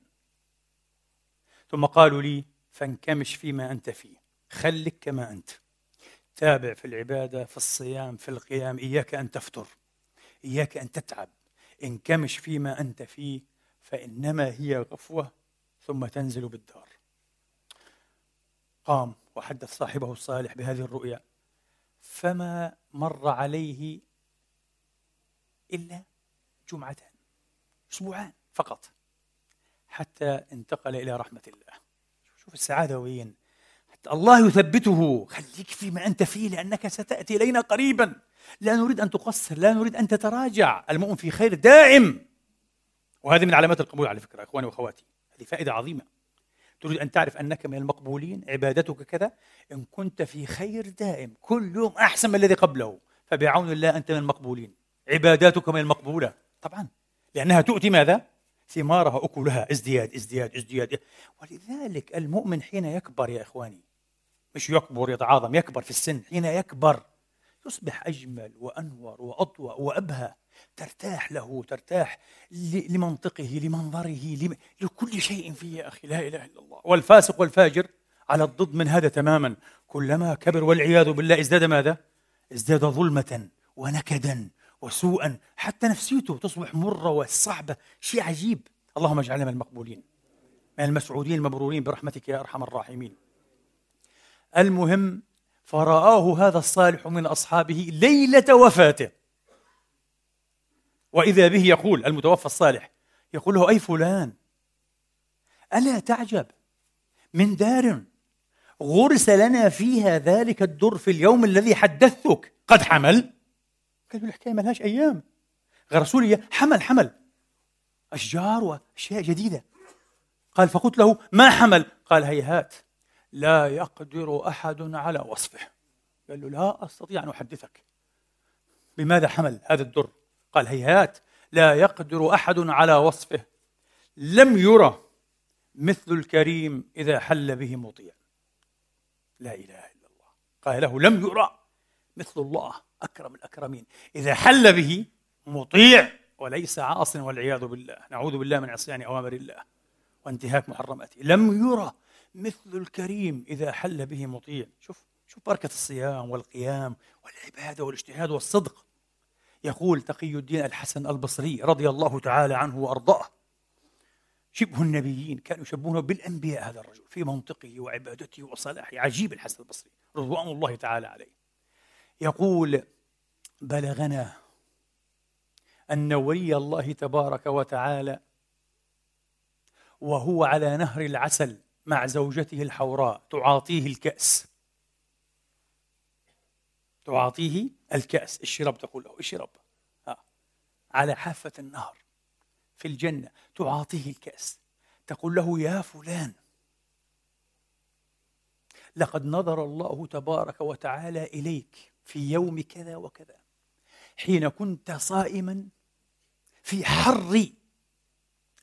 [SPEAKER 1] ثم قالوا لي فانكمش فيما أنت فيه. خلك كما أنت. تابع في العبادة في الصيام في القيام. إياك أن تفتر إياك أن تتعب. انكمش فيما أنت فيه فإنما هي غفوة ثم تنزل بالدار. قام وحدث صاحبه الصالح بهذه الرؤيا. فما مر عليه إلا جمعتان أسبوعان فقط حتى انتقل إلى رحمة الله. شوف السعادة وين؟ حتى الله يثبته. خليك فيما أنت فيه لأنك ستأتي إلينا قريبا. لا نريد أن تقصر لا نريد أن تتراجع. المؤمن في خير دائم. وهذه من علامات القبول على فكرة إخواني وأخواتي. هذه فائدة عظيمة. تريد أن تعرف أنك من المقبولين عبادتك كذا إن كنت في خير دائم كل يوم أحسن من الذي قبله فبعون الله أنت من المقبولين. عباداتك من المقبولة. طبعا. لأنها تؤتي ماذا؟ ثمارها أكلها. ازدياد ازدياد ازدياد. ولذلك المؤمن حين يكبر يا إخواني مش يكبر يتعاظم يكبر في السن حين يكبر يصبح أجمل وأنور وأضوأ وأبهى. ترتاح له ترتاح لمنطقه لمنظره لكل شيء فيه يا أخي لا إله إلا الله. والفاسق والفاجر على الضد من هذا تماما. كلما كبر والعياذ بالله ازداد ماذا؟ ازداد ظلمة ونكدا وسوءا. حتى نفسيته تصبح مرة وصعبة. شيء عجيب. اللهم اجعلنا من المقبولين. من المسعودين المبرورين برحمتك يا أرحم الراحمين. المهم فرآه هذا الصالح من أصحابه ليلة وفاته. وإذا به يقول المتوفى الصالح يقول له أي فلان؟ ألا تعجب؟ من دار غرس لنا فيها ذلك الدر في اليوم الذي حدثتك. قد حمل؟ قال له الحكاية ما لهاش أيام غرسوا لي حمل حمل. أشجار وأشياء جديدة. قال فقلت له ما حمل؟ قال هيهات. لا يقدر أحد على وصفه. قال له لا أستطيع أن أحدثك. بماذا حمل هذا الدر؟ قال هيهات لا يقدر أحد على وصفه. لم يرى مثل الكريم إذا حل به مطيع لا إله إلا الله. قال له لم يرى مثل الله أكرم الأكرمين. إذا حل به مطيع وليس عاص والعياذ بالله. نعوذ بالله من عصيان أوامر الله وانتهاك محرماته. لم يرى مثل الكريم إذا حل به مطيع. شوف شوف بركة الصيام والقيام والعبادة والاجتهاد والصدق. يقول تقي الدين الحسن البصري رضي الله تعالى عنه وأرضاه. شبه النبيين كانوا يشبهونه بالأنبياء هذا الرجل في منطقه وعبادته وصلاحه. عجيب الحسن البصري رضوان الله تعالى عليه. يقول بلغنا أن ولي الله تبارك وتعالى وهو على نهر العسل مع زوجته الحوراء تعاطيه الكأس. تعاطيه الكأس اشرب تقول له اشرب. على حافة النهر في الجنة تعاطيه الكأس. تقول له يا فلان لقد نظر الله تبارك وتعالى إليك في يوم كذا وكذا حين كنت صائما في حر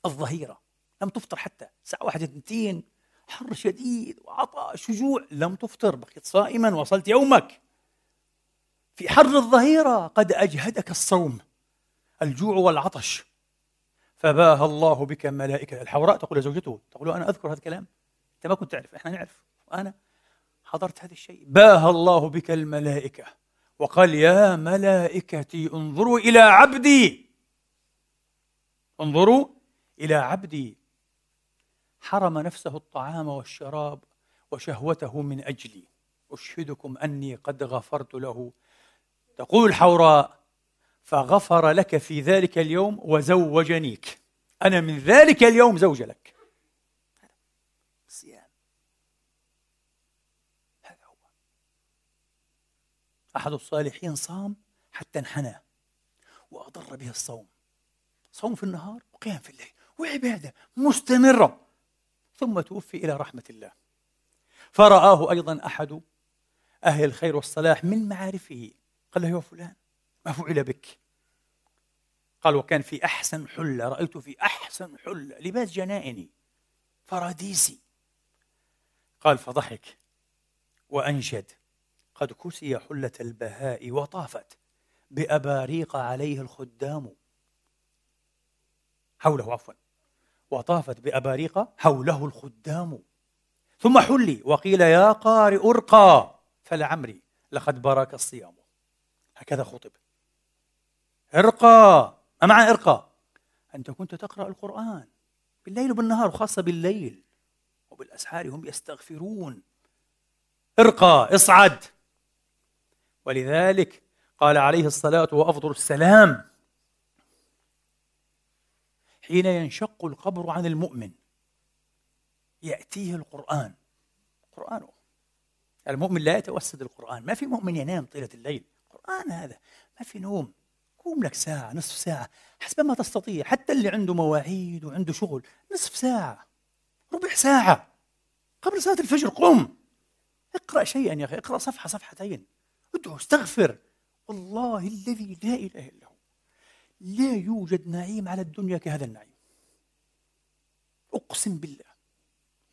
[SPEAKER 1] الظهيرة. لم تفطر حتى الساعة واحدة اثنتين حر شديد وعطش وجوع لم تفطر بقيت صائما وصلت يومك. في حر الظهيرة قد أجهدك الصوم الجوع والعطش. فباهى الله بك ملائكة الحوراء. تقول لزوجته تقول أنا أذكر هذا الكلام. أنت ما كنت تعرف إحنا نعرف. وأنا حضرت هذا الشيء. باهى الله بك الملائكة. وقال يا ملائكتي انظروا إلى عبدي. انظروا إلى عبدي. حرم نفسه الطعام والشراب وشهوته من أجلي. أشهدكم أني قد غفرت له. تقول الحوراء فغفر لك في ذلك اليوم وزوجنيك. أنا من ذلك اليوم زوج لك. الصيام هذا هو. أحد الصالحين صام حتى انحنى وأضر به الصوم. صوم في النهار وقيام في الليل وعبادة مستمرة. ثم توفي إلى رحمة الله. فرآه أيضا أحد أهل الخير والصلاح من معارفه. قال له يا فلان ما فعل بك. قال وكان في أحسن حلة رأيت في أحسن حلة لباس جنائني فراديسي. قال فضحك وأنشد قد كسي حلة البهاء وطافت بأباريق عليه الخدام. حوله عفوا. وطافت بأباريق حوله الخدام. ثم حلي وقيل يا قارئ ارقى. فلعمري لقد بارك الصيام. هكذا خطب. إرقى. ما معنى إرقى؟ أنت كنت تقرأ القرآن بالليل وبالنهار وخاصة بالليل. وبالأسحار هم يستغفرون. إرقى اصعد. ولذلك قال عليه الصلاة وأفضل السلام. حين ينشق القبر عن المؤمن يأتيه القرآن. قرآنه. المؤمن لا يتوسد القرآن. ما في مؤمن ينام طيلة الليل. قرآن هذا. ما في نوم. قوم لك ساعة نصف ساعة. حسب ما تستطيع. حتى اللي عنده مواعيد وعنده شغل نصف ساعة. ربع ساعة. قبل صلاة الفجر قم. اقرأ شيئا يا أخي. اقرأ صفحة صفحتين. ادعو استغفر. والله الذي لا إله إلا هو. لا يوجد نعيم على الدنيا كهذا النعيم. أقسم بالله.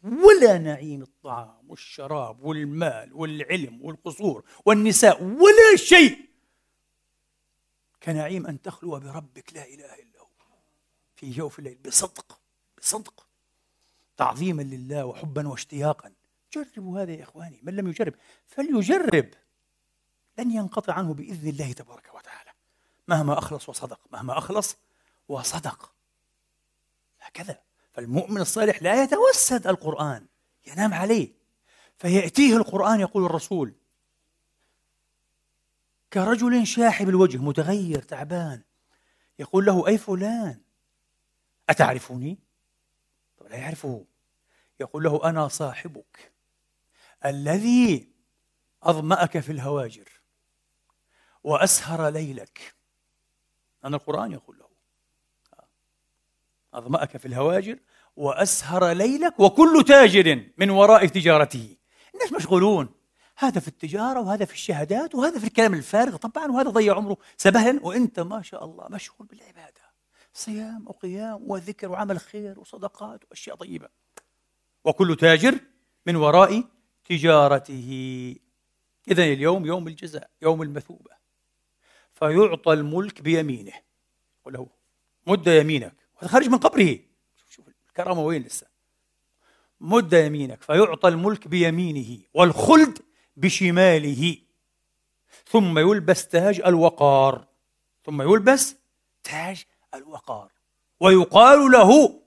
[SPEAKER 1] ولا نعيم الطعام والشراب والمال والعلم والقصور والنساء ولا شيء. كنعيم أن تخلو بربك لا إله إلا هو. في جوف الليل بصدق بصدق. تعظيما لله وحبا واشتياقا. جربوا هذا يا إخواني من لم يجرب فليجرب. لن ينقطع عنه بإذن الله تبارك وتعالى. مهما أخلص وصدق مهما أخلص وصدق. هكذا. فالمؤمن الصالح لا يتوسد القرآن ينام عليه. فيأتيه القرآن يقول الرسول. كرجل شاحب الوجه متغير تعبان. يقول له أي فلان؟ أتعرفني؟ لا يعرفه. يقول له أنا صاحبك الذي أظمأك في الهواجر وأسهر ليلك. أنا القرآن يقول له أظمأك في الهواجر وأسهر ليلك وكل تاجر من وراء تجارته. الناس مشغولون. هذا في التجارة وهذا في الشهادات وهذا في الكلام الفارغ. طبعا وهذا ضيع عمره. سبهلا وأنت ما شاء الله مشغول بالعبادة. صيام وقيام وذكر وعمل خير وصدقات وأشياء طيبة. وكل تاجر من وراء تجارته. إذا اليوم يوم الجزاء يوم المثوبة. فيعطى الملك بيمينه. وله مد يمينك. وهذا خارج من قبره. شوف شوف الكرامة وين لسه. مد يمينك. فيعطى الملك بيمينه. والخلد بشماله. ثم يلبس تاج الوقار. ثم يلبس تاج الوقار. ويقال له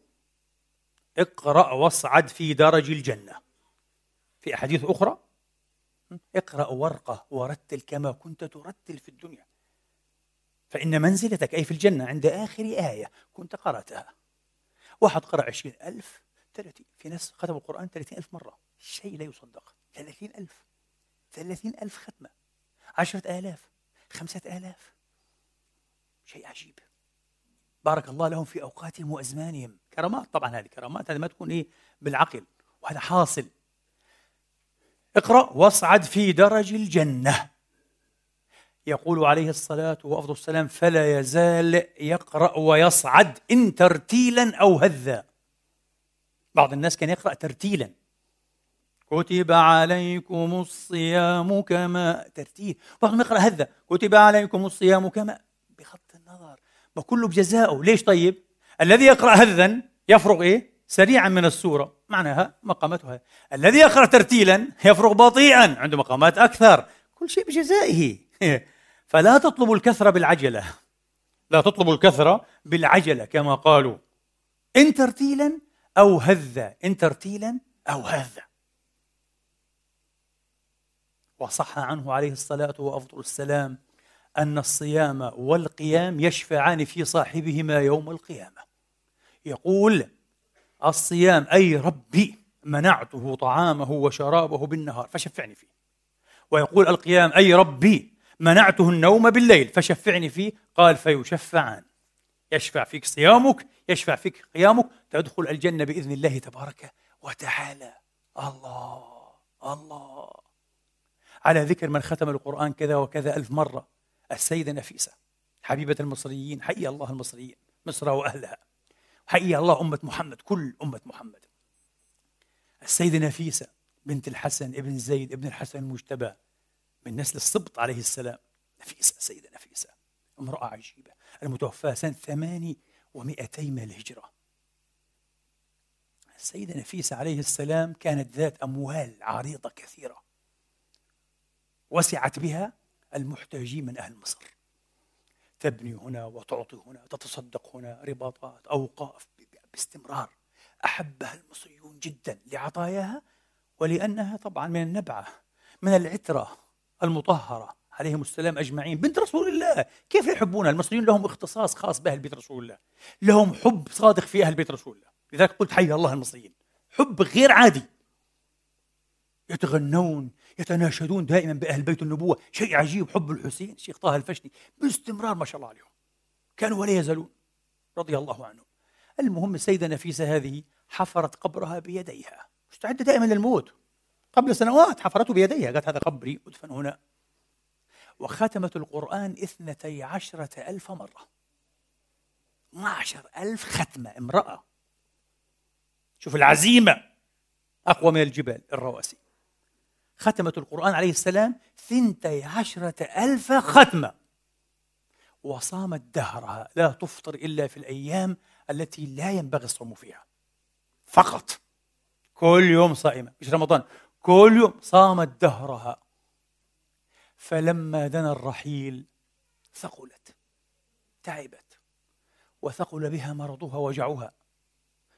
[SPEAKER 1] اقرأ واصعد في درج الجنة. في أحاديث أخرى اقرأ ورقة ورتل كما كنت ترتل في الدنيا. فإن منزلتك أي في الجنة عند آخر آية كنت قرأتها. واحد قرأ عشرين ألف ثلاثين في ناس ختموا القرآن ثلاثين ألف مرة. شيء لا يصدق. ثلاثين ألف. ثلاثين ألف ختمة عشرة آلاف خمسة آلاف. شيء عجيب. بارك الله لهم في أوقاتهم وأزمانهم. كرامات طبعا هذه كرامات هذه ما تكون إيه؟ بالعقل وهذا حاصل. اقرأ واصعد في درج الجنة. يقول عليه الصلاة وأفضل السلام فلا يزال يقرأ ويصعد إن ترتيلا أو هذا. بعض الناس كان يقرأ ترتيلا. كتب عليكم الصيام كما ترتيل بعضهم يقرأ هذا. كتب عليكم الصيام كما بخط النظر. وكله بجزائه ليش طيب؟ الذي يقرأ هذا يفرغ إيه؟ سريعا من السورة. معناها مقاماتها. الذي يقرأ ترتيلا يفرغ بطيئا. عنده مقامات أكثر. كل شيء بجزائه. فلا تطلبوا الكثرة بالعجلة. لا تطلبوا الكثرة بالعجلة كما قالوا. إن ترتيلا أو هذا. إن ترتيلا أو هذا. وصح عنه عليه الصلاة وأفضل السلام أن الصيام والقيام يشفعان في صاحبهما يوم القيامة. يقول الصيام أي ربي منعته طعامه وشرابه بالنهار فشفعني فيه. ويقول القيام أي ربي منعته النوم بالليل فشفعني فيه. قال فيشفعان. يشفع فيك صيامك يشفع فيك قيامك تدخل الجنة بإذن الله تبارك وتعالى. الله الله. على ذكر من ختم القرآن كذا وكذا ألف مرة. السيدة نفيسة. حبيبة المصريين حي الله المصريين مصر وأهلها. حي الله أمة محمد كل أمة محمد. السيدة نفيسة بنت الحسن ابن زيد ابن الحسن المجتبى من نسل السبط عليه السلام. نفيسة السيدة نفيسة. امرأة عجيبة. المتوفاة سنة ثماني ومئتي من الهجرة. السيدة نفيسة عليه السلام كانت ذات أموال عريضة كثيرة. وسعت بها المحتاجين من أهل مصر. تبني هنا وتعطي هنا تتصدق هنا رباطات أوقاف باستمرار. أحبها المصريون جدا لعطاياها ولأنها طبعا من النبعة من العترة المطهرة عليهم السلام أجمعين. بنت رسول الله كيف يحبونها المصريين؟ لهم اختصاص خاص بأهل بيت رسول الله. لهم حب صادق في أهل بيت رسول الله. لذلك قلت حي الله المصريين حب غير عادي. يتغنون يتناشدون دائما بأهل بيت النبوة. شيء عجيب حب الحسين. الشيخ طه الفشني باستمرار ما شاء الله عليهم. كانوا ولا يزالون رضي الله عنهم. المهم السيدة نفيسة هذه حفرت قبرها بيديها. مستعدة دائما للموت. قبل سنوات حفرته بيديها. قالت هذا قبري أدفن هنا. وختمت القرآن اثنتي عشرة ألف مرة. 12 ألف ختمة امرأة. شوف العزيمة أقوى من الجبال الرواسي. ختمت القرآن عليه السلام ثنتي عشرة ألف ختمة. وصامت دهرها لا تفطر إلا في الأيام التي لا ينبغي الصوم فيها. فقط. كل يوم صائمة. مش رمضان. كل يوم صامت دهرها. فلما دنا الرحيل ثقلت تعبت وثقل بها مرضها وجعها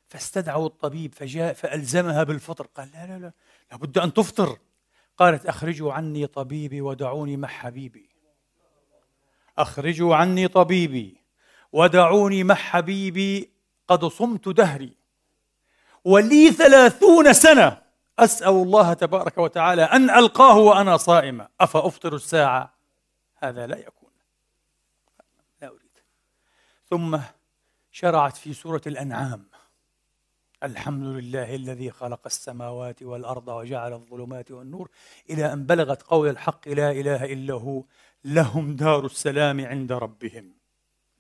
[SPEAKER 1] فاستدعوا الطبيب فجاء فألزمها بالفطر. قال لا لا لا لابد أن تفطر. قالت أخرجوا عني طبيبي ودعوني مع حبيبي. أخرجوا عني طبيبي ودعوني مع حبيبي قد صمت دهري. ولي ثلاثون سنة أسأل الله تبارك وتعالى أن ألقاه وأنا صائمة. أفأفطر الساعة؟ هذا لا يكون. لا أريد. ثم شرعت في سورة الأنعام. الحمد لله الذي خلق السماوات والأرض وجعل الظلمات والنور إلى أن بلغت قول الحق لا إله إلا هو لهم دار السلام عند ربهم.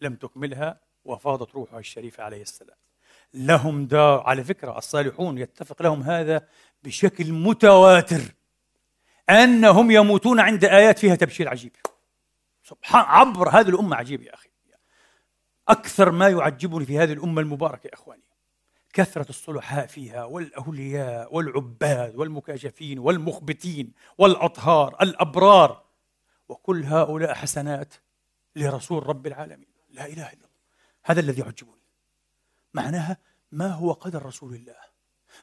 [SPEAKER 1] لم تكملها وفاضت روحها الشريفة عليه السلام. لهم دار على فكرة الصالحون يتفق لهم هذا بشكل متواتر أنهم يموتون عند آيات فيها تبشير عجيب. سبحان عبر هذه الأمة عجيب يا أخي. أكثر ما يعجبني في هذه الأمة المباركة يا إخواني كثرة الصلحاء فيها والأولياء والعباد والمكاشفين والمخبتين والأطهار الأبرار وكل هؤلاء حسنات لرسول رب العالمين. لا إله إلا الله. هذا الذي يعجبني. معناها ما هو قدر رسول الله؟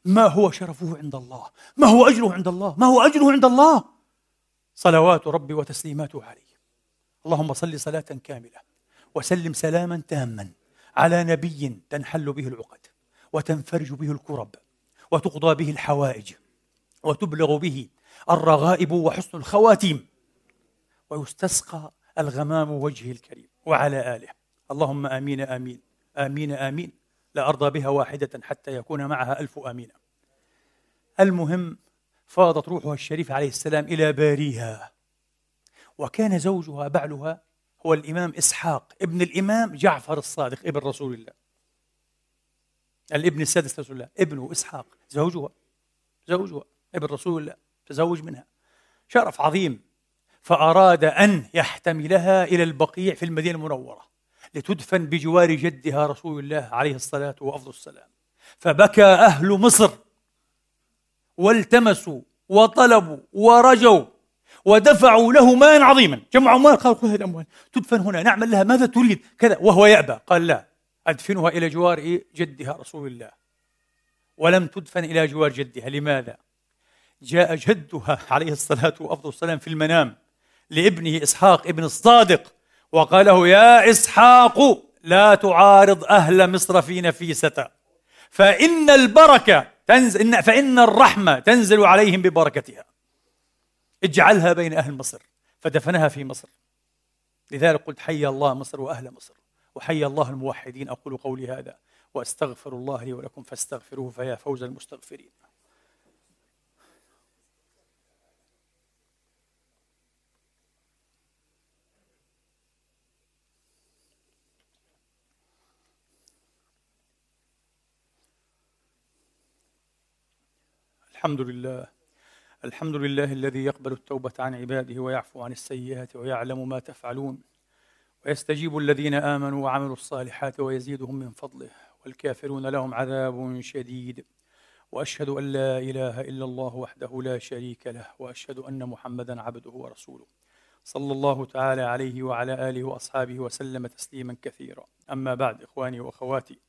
[SPEAKER 1] ما هو شرفه عند الله؟ ما هو أجره عند الله؟ ما هو أجره عند الله؟ صلوات ربي وتسليماته عليه. اللهم صل صلاة كاملة وسلم سلاما تاما على نبي تنحل به العقد. وتنفرج به الكرب وتقضى به الحوائج وتبلغ به الرغائب وحسن الخواتيم ويستسقى الغمام وجهه الكريم وعلى آله. اللهم آمين آمين آمين آمين. لا أرضى بها واحدة حتى يكون معها ألف آمين. المهم فاضت روحها الشريف عليه السلام إلى باريها وكان زوجها بعلها هو الإمام إسحاق ابن الإمام جعفر الصادق ابن رسول الله. الابن السادس رسول الله ابنه إسحاق زوجها زوجها ابن رسول الله تزوج منها. شرف عظيم. فأراد أن يحتملها إلى البقيع في المدينة المنورة لتدفن بجوار جدها رسول الله عليه الصلاة وأفضل السلام. فبكى أهل مصر والتمسوا وطلبوا ورجوا ودفعوا له مالا عظيما. جمعوا مال قالوا خذ الأموال تدفن هنا نعمل لها ماذا تريد؟ كذا وهو يأبى قال لا. أدفنها إلى جوار جدها رسول الله. ولم تدفن إلى جوار جدها. لماذا؟ جاء جدها عليه الصلاة وأفضل السلام في المنام لابنه إسحاق ابن الصادق وقال له يا إسحاق لا تعارض أهل مصر في نفيسة. فإن البركة تنزل فإن الرحمة تنزل عليهم ببركتها. اجعلها بين أهل مصر. فدفنها في مصر. لذلك قلت حي الله مصر وأهل مصر. وحي الله الموحدين أقول قولي هذا وأستغفر الله لي ولكم فاستغفروه فيا فوز المستغفرين. الحمد لله. الحمد لله الذي يقبل التوبة عن عباده ويعفو عن السيئات ويعلم ما تفعلون. ويستجيب الذين آمنوا وعملوا الصالحات ويزيدهم من فضله والكافرون لهم عذاب شديد. وأشهد أن لا إله إلا الله وحده لا شريك له وأشهد أن محمدا عبده ورسوله. صلى الله تعالى عليه وعلى آله وأصحابه وسلم تسليما كثيرا. أما بعد إخواني وأخواتي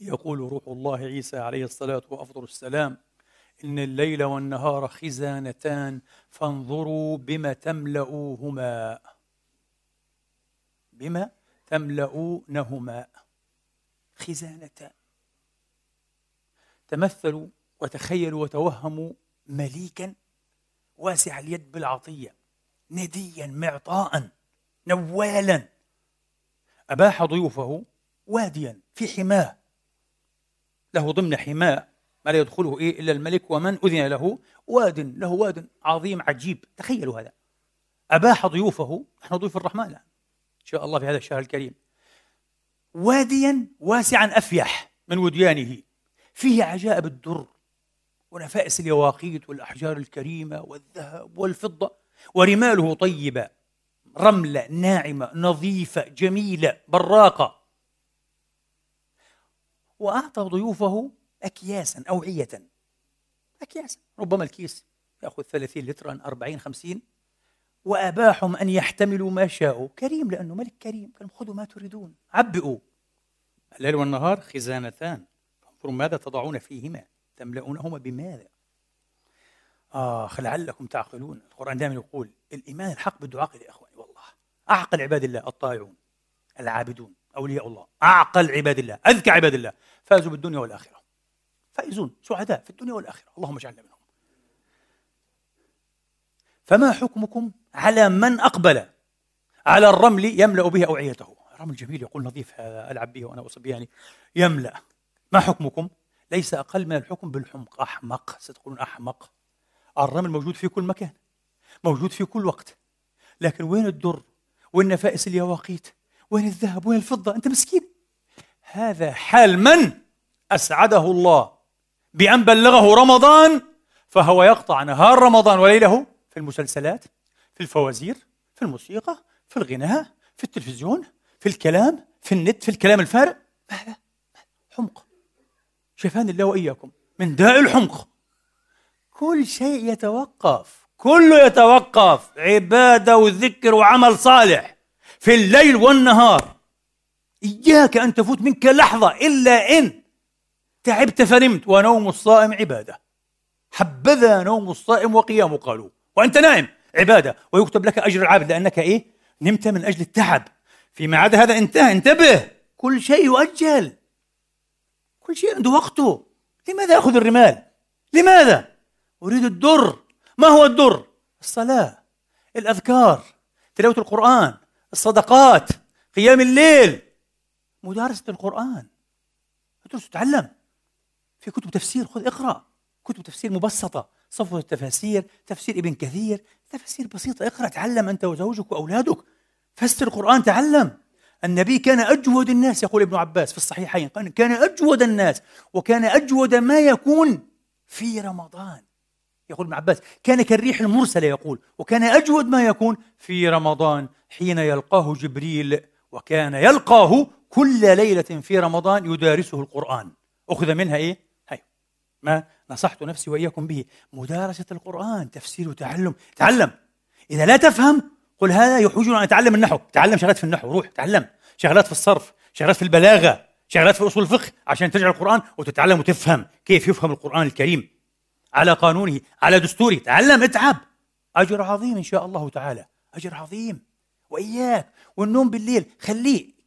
[SPEAKER 1] يقول روح الله عيسى عليه الصلاة وأفضل السلام إن الليل والنهار خزانتان فانظروا بما تملؤوهما. بما تملؤونهما خزانتان تمثلوا وتخيلوا وتوهموا مليكا واسع اليد بالعطية نديا معطاء نوالا. أباح ضيوفه واديا في حماه. له ضمن حماه ما لا يدخله إيه إلا الملك ومن أذن له واد له واد عظيم عجيب. تخيلوا هذا. أباح ضيوفه نحن ضيوف الرحمن الآن. شاء الله في هذا الشهر الكريم. واديا واسعا أفيح من وديانه. فيه عجائب الدر ونفائس اليواقيت والأحجار الكريمة والذهب والفضة ورماله طيبة رملة ناعمة نظيفة جميلة براقة. وأعطى ضيوفه أكياسا أوعية. أكياسا ربما الكيس يأخذ 30 لترا 40 50 وأباحهم أن يحتملوا ما شاءوا. كريم لأنه ملك كريم. قال خذوا ما تريدون. عبئوا. الليل والنهار خزانتان. فانظروا ماذا تضعون فيهما. تملؤونهما بماذا؟ آخ لعلكم تعقلون. القرآن دائما يقول الإيمان الحق بالدعاء يا إخواني. والله أعقل عباد الله الطائعون العابدون أولياء الله. أعقل عباد الله أذكى عباد الله. فازوا بالدنيا والآخرة. فائزون سعداء في الدنيا والآخرة. اللهم اجعلنا منهم. فما حكمكم على من أقبل. على الرمل يملأ به أوعيته. رمل جميل يقول نظيف هذا ألعب به وأنا أصب يعني. يملأ. ما حكمكم؟ ليس أقل من الحكم بالحمق. أحمق ستقولون أحمق. الرمل موجود في كل مكان موجود في كل وقت. لكن وين الدر؟ وين نفائس اليواقيت؟ وين الذهب؟ وين الفضة؟ أنت مسكين. هذا حال من أسعده الله بأن بلغه رمضان فهو يقطع نهار رمضان وليله في المسلسلات. في الفوازير في الموسيقى في الغناء في التلفزيون في الكلام في النت في الكلام الفارغ. ماذا حمق. شفاني الله وإياكم. من داء الحمق. كل شيء يتوقف. كله يتوقف. عبادة وذكر وعمل صالح. في الليل والنهار. إياك أن تفوت منك لحظة إلا إن تعبت فنمت. ونوم الصائم عبادة. حبذا نوم الصائم وقيامه قالوا. وأنت نائم عبادة ويكتب لك أجر العابد لأنك إيه؟ نمت من أجل التعب. فيما عدا هذا انتهى انتبه. كل شيء يؤجل. كل شيء عنده وقته. لماذا يأخذ الرمال؟ لماذا؟ أريد الدر. ما هو الدر؟ الصلاة الأذكار تلاوة القرآن الصدقات قيام الليل. مدارسة القرآن. ادرس تعلم في كتب تفسير خذ اقرأ. كتب تفسير مبسطة. صفوة التفاسير تفسير ابن كثير. تفسير بسيطة اقرأ تعلم أنت وزوجك وأولادك. فسر القرآن تعلم. النبي كان أجود الناس يقول ابن عباس في الصحيحين. كان أجود الناس وكان أجود ما يكون في رمضان. يقول ابن عباس كان كالريح المرسلة يقول وكان أجود ما يكون في رمضان. حين يلقاه جبريل وكان يلقاه كل ليلة في رمضان يدارسه القرآن. أخذ منها إيه؟ هاي. ما نصحت نفسي وإياكم به. مدارسة القرآن تفسير وتعلم. تعلم. إذا لا تفهم قل هذا يحوجنا أن أتعلم النحو. تعلم شغلات في النحو روح تعلم. شغلات في الصرف شغلات في البلاغة شغلات في أصول الفقه عشان ترجع القرآن وتتعلم وتفهم كيف يفهم القرآن الكريم. على قانونه على دستوره. تعلم اتعب. أجر عظيم إن شاء الله تعالى. أجر عظيم. وإياك. والنوم بالليل خليه.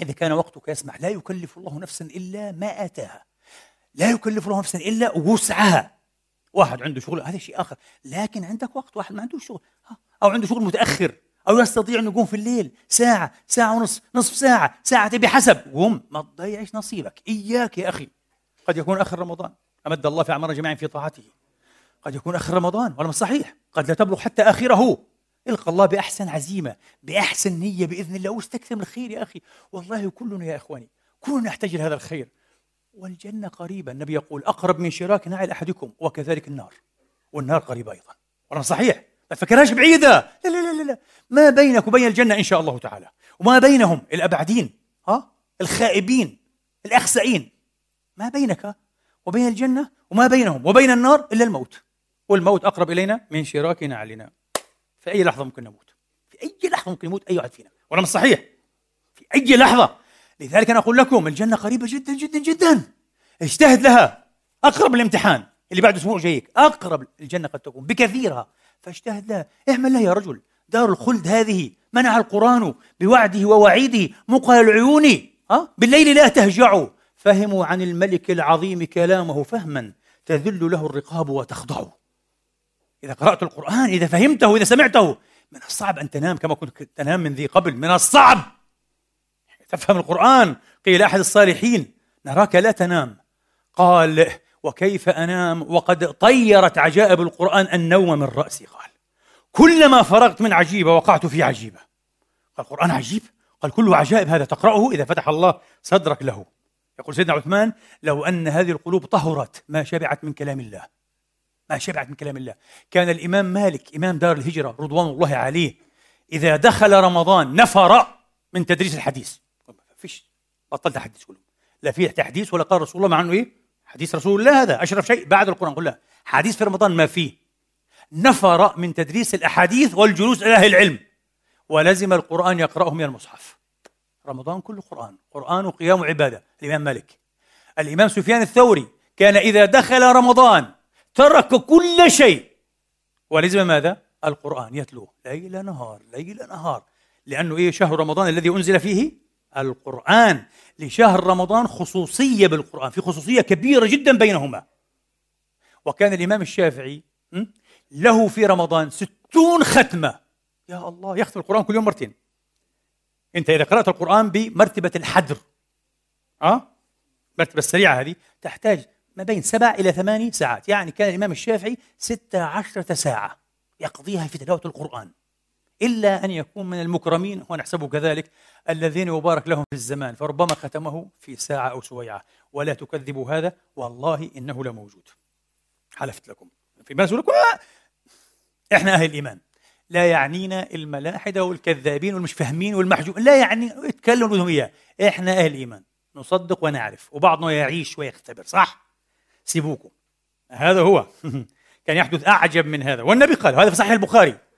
[SPEAKER 1] إذا كان وقتك يسمح لا يكلف الله نفسا إلا ما آتاها. لا يكلف الله نفسا إلا وسعها. واحد عنده شغل هذا شيء آخر. لكن عندك وقت واحد ما عنده شغل. أو عنده شغل متأخر أو يستطيع أن يقوم في الليل. ساعة ساعة ونصف نصف ساعة ساعة بحسب قوم ما تضيعش نصيبك؟ إياك يا أخي. قد يكون آخر رمضان. أمد الله في أعمار جميعا في طاعته. قد يكون آخر رمضان ولا صحيح. قد لا تبلغ حتى آخره. القى الله بأحسن عزيمة بأحسن نية بإذن الله. واستكثر من الخير يا أخي. والله كلنا يا إخواني كلنا نحتاج لهذا الخير. والجنة قريبة. النبي يقول أقرب من شراك نعل أحدكم وكذلك النار. والنار قريبة أيضا. ولا صحيح. ما تفكرهاش بعيدة. لا لا لا لا ما بينك وبين الجنة إن شاء الله تعالى. وما بينهم الأبعدين ها؟ الخائبين الأخسئين. ما بينك وبين الجنة وما بينهم وبين النار إلا الموت. والموت أقرب إلينا من شراك نعلنا. في أي لحظة ممكن نموت؟ في أي لحظة ممكن يموت أي واحد فينا؟ ولا صحيح. في أي لحظة لذلك أنا أقول لكم الجنة قريبة جدا جدا جدا. اجتهد لها. أقرب الامتحان اللي بعد أسبوع جايك. أقرب الجنة قد تكون بكثيرها. فاجتهد لها. اعمل لها يا رجل. دار الخلد هذه منع القرآن بوعده ووعيده مقل العيون ها؟ بالليل لا تهجعوا. فهموا عن الملك العظيم كلامه فهما. تذل له الرقاب وتخضع. إذا قرأت القرآن إذا فهمته إذا سمعته من الصعب أن تنام كما كنت تنام من ذي قبل من الصعب. تفهم القرآن؟ قيل أحد الصالحين. نراك لا تنام. قال وكيف أنام؟ وقد طيرت عجائب القرآن النوم من رأسي. قال كلما فرغت من عجيبة وقعت في عجيبة. قال القرآن عجيب؟ قال كله عجائب هذا تقرأه إذا فتح الله صدرك له. يقول سيدنا عثمان لو أن هذه القلوب طهرت ما شبعت من كلام الله. ما شبعت من كلام الله. كان الإمام مالك إمام دار الهجرة رضوان الله عليه إذا دخل رمضان نفر من تدريس الحديث. بطلت أحدث كله لا في تحديث ولا قال رسول الله مع أنه إيه؟ حديث رسول الله هذا أشرف شيء بعد القرآن قل لا حديث في رمضان ما فيه. نفر من تدريس الأحاديث والجلوس إلى أهل العلم. ولزم القرآن يقرأه من المصحف. رمضان كله قرآن. قرآن وقيام وعبادة. الإمام مالك. الإمام سفيان الثوري كان إذا دخل رمضان ترك كل شيء. ولزم ماذا؟ القرآن يتلوه. ليل نهار. ليل نهار. لأنه إيه؟ شهر رمضان الذي أنزل فيه القرآن لشهر رمضان خصوصية بالقرآن في خصوصية كبيرة جدا بينهما. وكان الإمام الشافعي له في رمضان ستون ختمة. يا الله يختم القرآن كل يوم مرتين. أنت إذا قرأت القرآن بمرتبة الحدر. أه؟ المرتبة السريعة هذه تحتاج ما بين سبع إلى ثماني ساعات. يعني كان الإمام الشافعي ستة عشرة ساعة يقضيها في تلاوة القرآن. إلا أن يكون من المكرمين ونحسبه كذلك الذين يبارك لهم في الزمان فربما ختمه في ساعة أو سويعة. ولا تكذبوا هذا والله إنه لموجود. حلفت لكم. في ناس لكم آه، إحنا أهل الإيمان. لا يعنينا الملاحدة والكذابين والمش فاهمين والمحجوبين لا يعني اتكلموا بدهم إياه. إحنا أهل الإيمان. نصدق ونعرف. وبعضنا يعيش ويختبر صح؟ سيبوكم. هذا هو. كان يحدث أعجب من هذا. والنبي قال هذا في صحيح البخاري.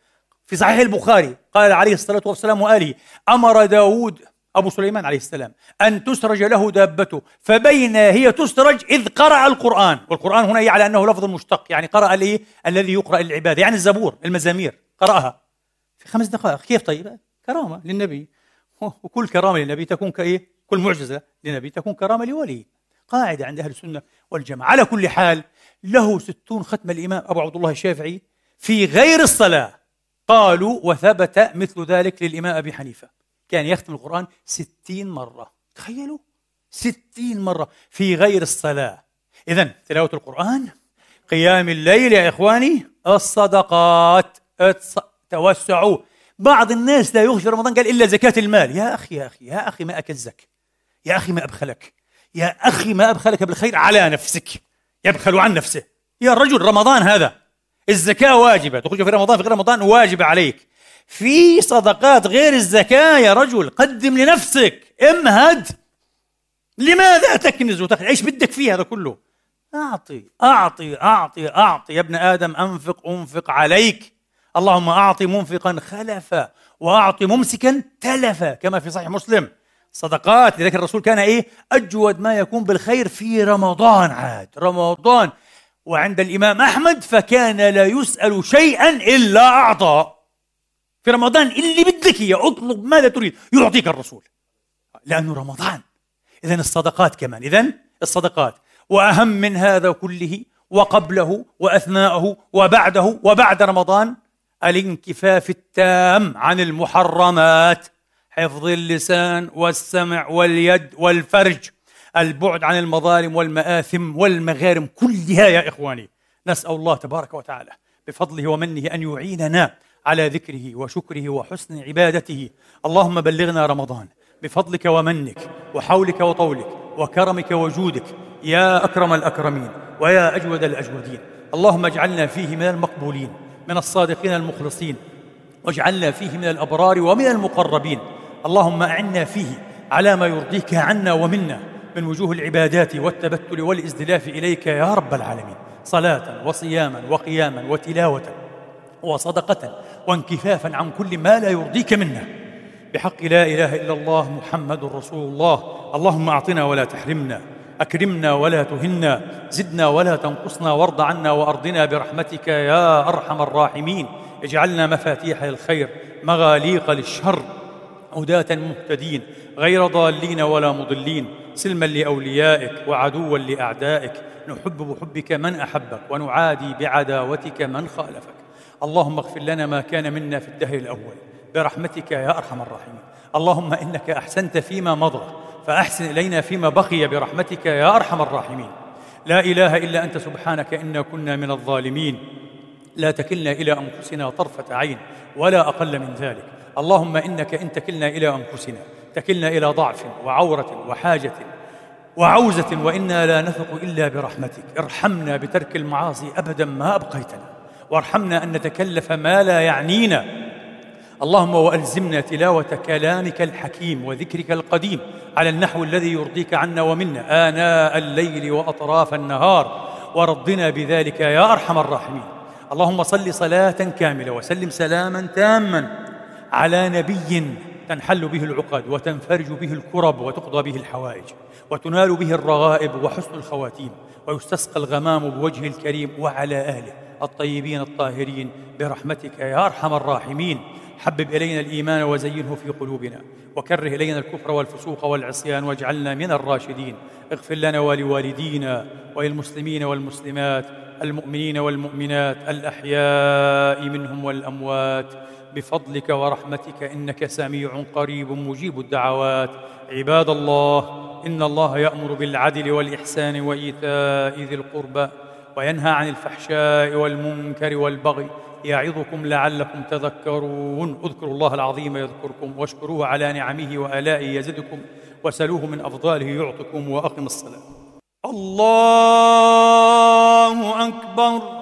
[SPEAKER 1] في صحيح البخاري قال عليه الصلاة والسلام وآله أمر داود أبو سليمان عليه السلام أن تسرج له دابته فبين هي تسرج إذ قرأ القرآن والقرآن هنا على أنه لفظ مشتق يعني قرأ لي الذي يقرأ للعباد يعني الزبور المزامير قرأها. في خمس دقائق كيف طيب؟ كرامة للنبي. وكل كرامة للنبي تكون كإيه؟ كل معجزة للنبي تكون كرامة لولي. قاعدة عند أهل السنة والجماعة. على كل حال له ستون ختم الإمام أبو عبد الله الشافعي في غير الصلاة. قالوا وثبت مثل ذلك للإمام أبي حنيفة. كان يختم القرآن ستين مرة. تخيلوا. ستين مرة في غير الصلاة. إذا تلاوة القرآن قيام الليل يا إخواني الصدقات توسعوا. بعض الناس لا يخشى رمضان قال إلا زكاة المال. يا أخي يا أخي يا أخي ما أكزك يا أخي ما أبخلك. يا أخي ما أبخلك بالخير على نفسك. يبخل عن نفسه. يا رجل رمضان هذا. الزكاة واجبة. تخرج في رمضان في غير رمضان واجبة عليك. في صدقات غير الزكاة يا رجل قدم لنفسك. امهد. لماذا تكنز وتخرج؟ إيش بدك فيه هذا كله. أعطي أعطي أعطي أعطي. يا ابن آدم أنفق أنفق عليك. اللهم أعطي منفقا خلفا وأعطي ممسكا تلفا كما في صحيح مسلم. صدقات. لذلك الرسول كان إيه؟ أجود ما يكون بالخير في رمضان عاد. رمضان. وعند الإمام أحمد فكان لا يسأل شيئا إلا أعطى. في رمضان اللي بدك إياه اطلب ماذا تريد يعطيك الرسول. لأنه رمضان. اذا الصدقات كمان. اذا الصدقات. وأهم من هذا كله وقبله وأثناءه وبعده وبعد رمضان الانكفاف التام عن المحرمات. حفظ اللسان والسمع واليد والفرج. البعد عن المظالم والمآثم والمغارم كلها يا إخواني. نسأل الله تبارك وتعالى بفضله ومنه أن يعيننا على ذكره وشكره وحسن عبادته. اللهم بلغنا رمضان بفضلك ومنك وحولك وطولك وكرمك وجودك. يا أكرم الأكرمين ويا أجود الأجودين. اللهم اجعلنا فيه من المقبولين من الصادقين المخلصين. واجعلنا فيه من الأبرار ومن المقربين. اللهم أعنا فيه على ما يرضيك عنا ومنا. من وجوه العبادات والتبتل والازدلاف إليك يا رب العالمين. صلاة وصياما وقياما وتلاوة وصدقة وانكفافا عن كل ما لا يرضيك منا بحق لا إله إلا الله محمد رسول الله. اللهم أعطنا ولا تحرمنا أكرمنا ولا تهنا زدنا ولا تنقصنا وارض عنا وأرضنا برحمتك يا أرحم الراحمين. اجعلنا مفاتيح للخير مغاليق للشر. هداة مهتدين غير ضالين ولا مضلين. سلما لأوليائك وعدوا لأعدائك. نحب بحبك من أحبك ونعادي بعداوتك من خالفك. اللهم اغفر لنا ما كان منا في الدهر الأول. برحمتك يا أرحم الراحمين. اللهم إنك أحسنت فيما مضى فأحسن إلينا فيما بقي برحمتك يا أرحم الراحمين. لا إله إلا أنت سبحانك إنا كنا من الظالمين. لا تكلنا إلى أنفسنا طرفة عين ولا أقل من ذلك. اللهم إنك إن تكلنا إلى أنفسنا تكلنا إلى ضعف وعورة وحاجة وعوزة وإنا لا نثق إلا برحمتك. ارحمنا بترك المعاصي أبدا ما أبقيتنا. وارحمنا أن نتكلف ما لا يعنينا. اللهم وألزمنا تلاوة كلامك الحكيم وذكرك القديم على النحو الذي يرضيك عنا ومنا. آناء الليل وأطراف النهار. ورضنا بذلك يا أرحم الراحمين. اللهم صل صلاة كاملة وسلم سلاما تاما. على نبي تنحل به العقد وتنفرج به الكرب وتقضى به الحوائج وتنال به الرغائب وحسن الخواتيم ويستسقى الغمام بوجه الكريم وعلى اهله الطيبين الطاهرين برحمتك يا أرحم الراحمين. حبب إلينا الإيمان وزينه في قلوبنا وكره إلينا الكفر والفسوق والعصيان واجعلنا من الراشدين. اغفر لنا ولوالدينا وللمسلمين والمسلمات المؤمنين والمؤمنات الأحياء منهم والأموات بفضلك ورحمتك إنك سميع قريب مجيب الدعوات. عباد الله إن الله يأمر بالعدل والإحسان وإيتاء ذي القربى وينهى عن الفحشاء والمنكر والبغي يعظكم لعلكم تذكرون. اذكروا الله العظيم يذكركم واشكروه على نعمه وآلائه يزدكم وسلوه من أفضاله يعطكم وأقم الصلاة. الله أكبر.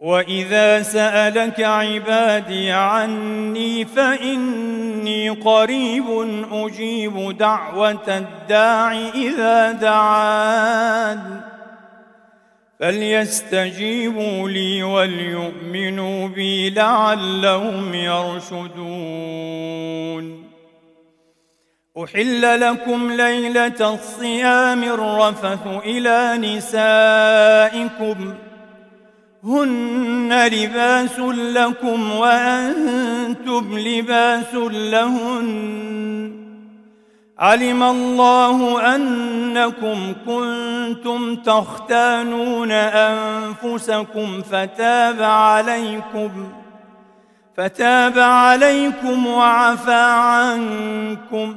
[SPEAKER 1] واذا سالك عبادي عني فاني قريب أجيب دعوه الداع اذا دعان فليستجيبوا لي وليؤمنوا بي لعلهم يرشدون احل لكم ليله الصيام الرفث إلى نسائكم هن لباس لكم وأنتم لباس لهن. علم الله أنكم كنتم تختانون أنفسكم فتاب عليكم فتاب عليكم وعفى عنكم.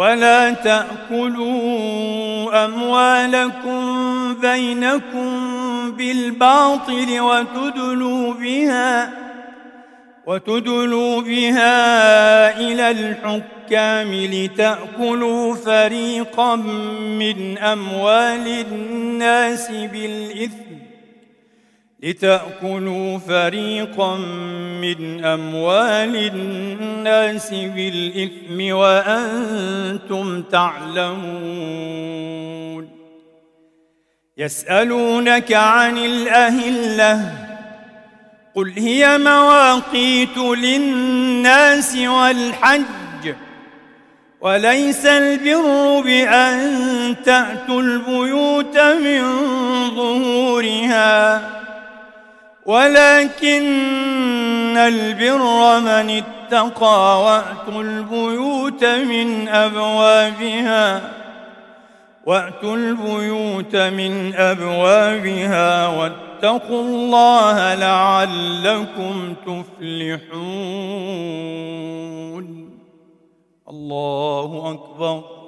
[SPEAKER 1] ولا تأكلوا أموالكم بينكم بالباطل وتدلوا بها وتدلوا بها إلى الحكام لتأكلوا فريقا من أموال الناس بالإثم لتأكلوا فريقا من أموال الناس بالإثم وأنتم تعلمون. يسألونك عن الأهلة قل هي مواقيت للناس والحج وليس البر بأن تأتوا البيوت من ظهورها. ولكن البر من اتقى وأتوا البيوت من أبوابها وأتوا البيوت من أبوابها واتقوا الله لعلكم تفلحون. الله أكبر.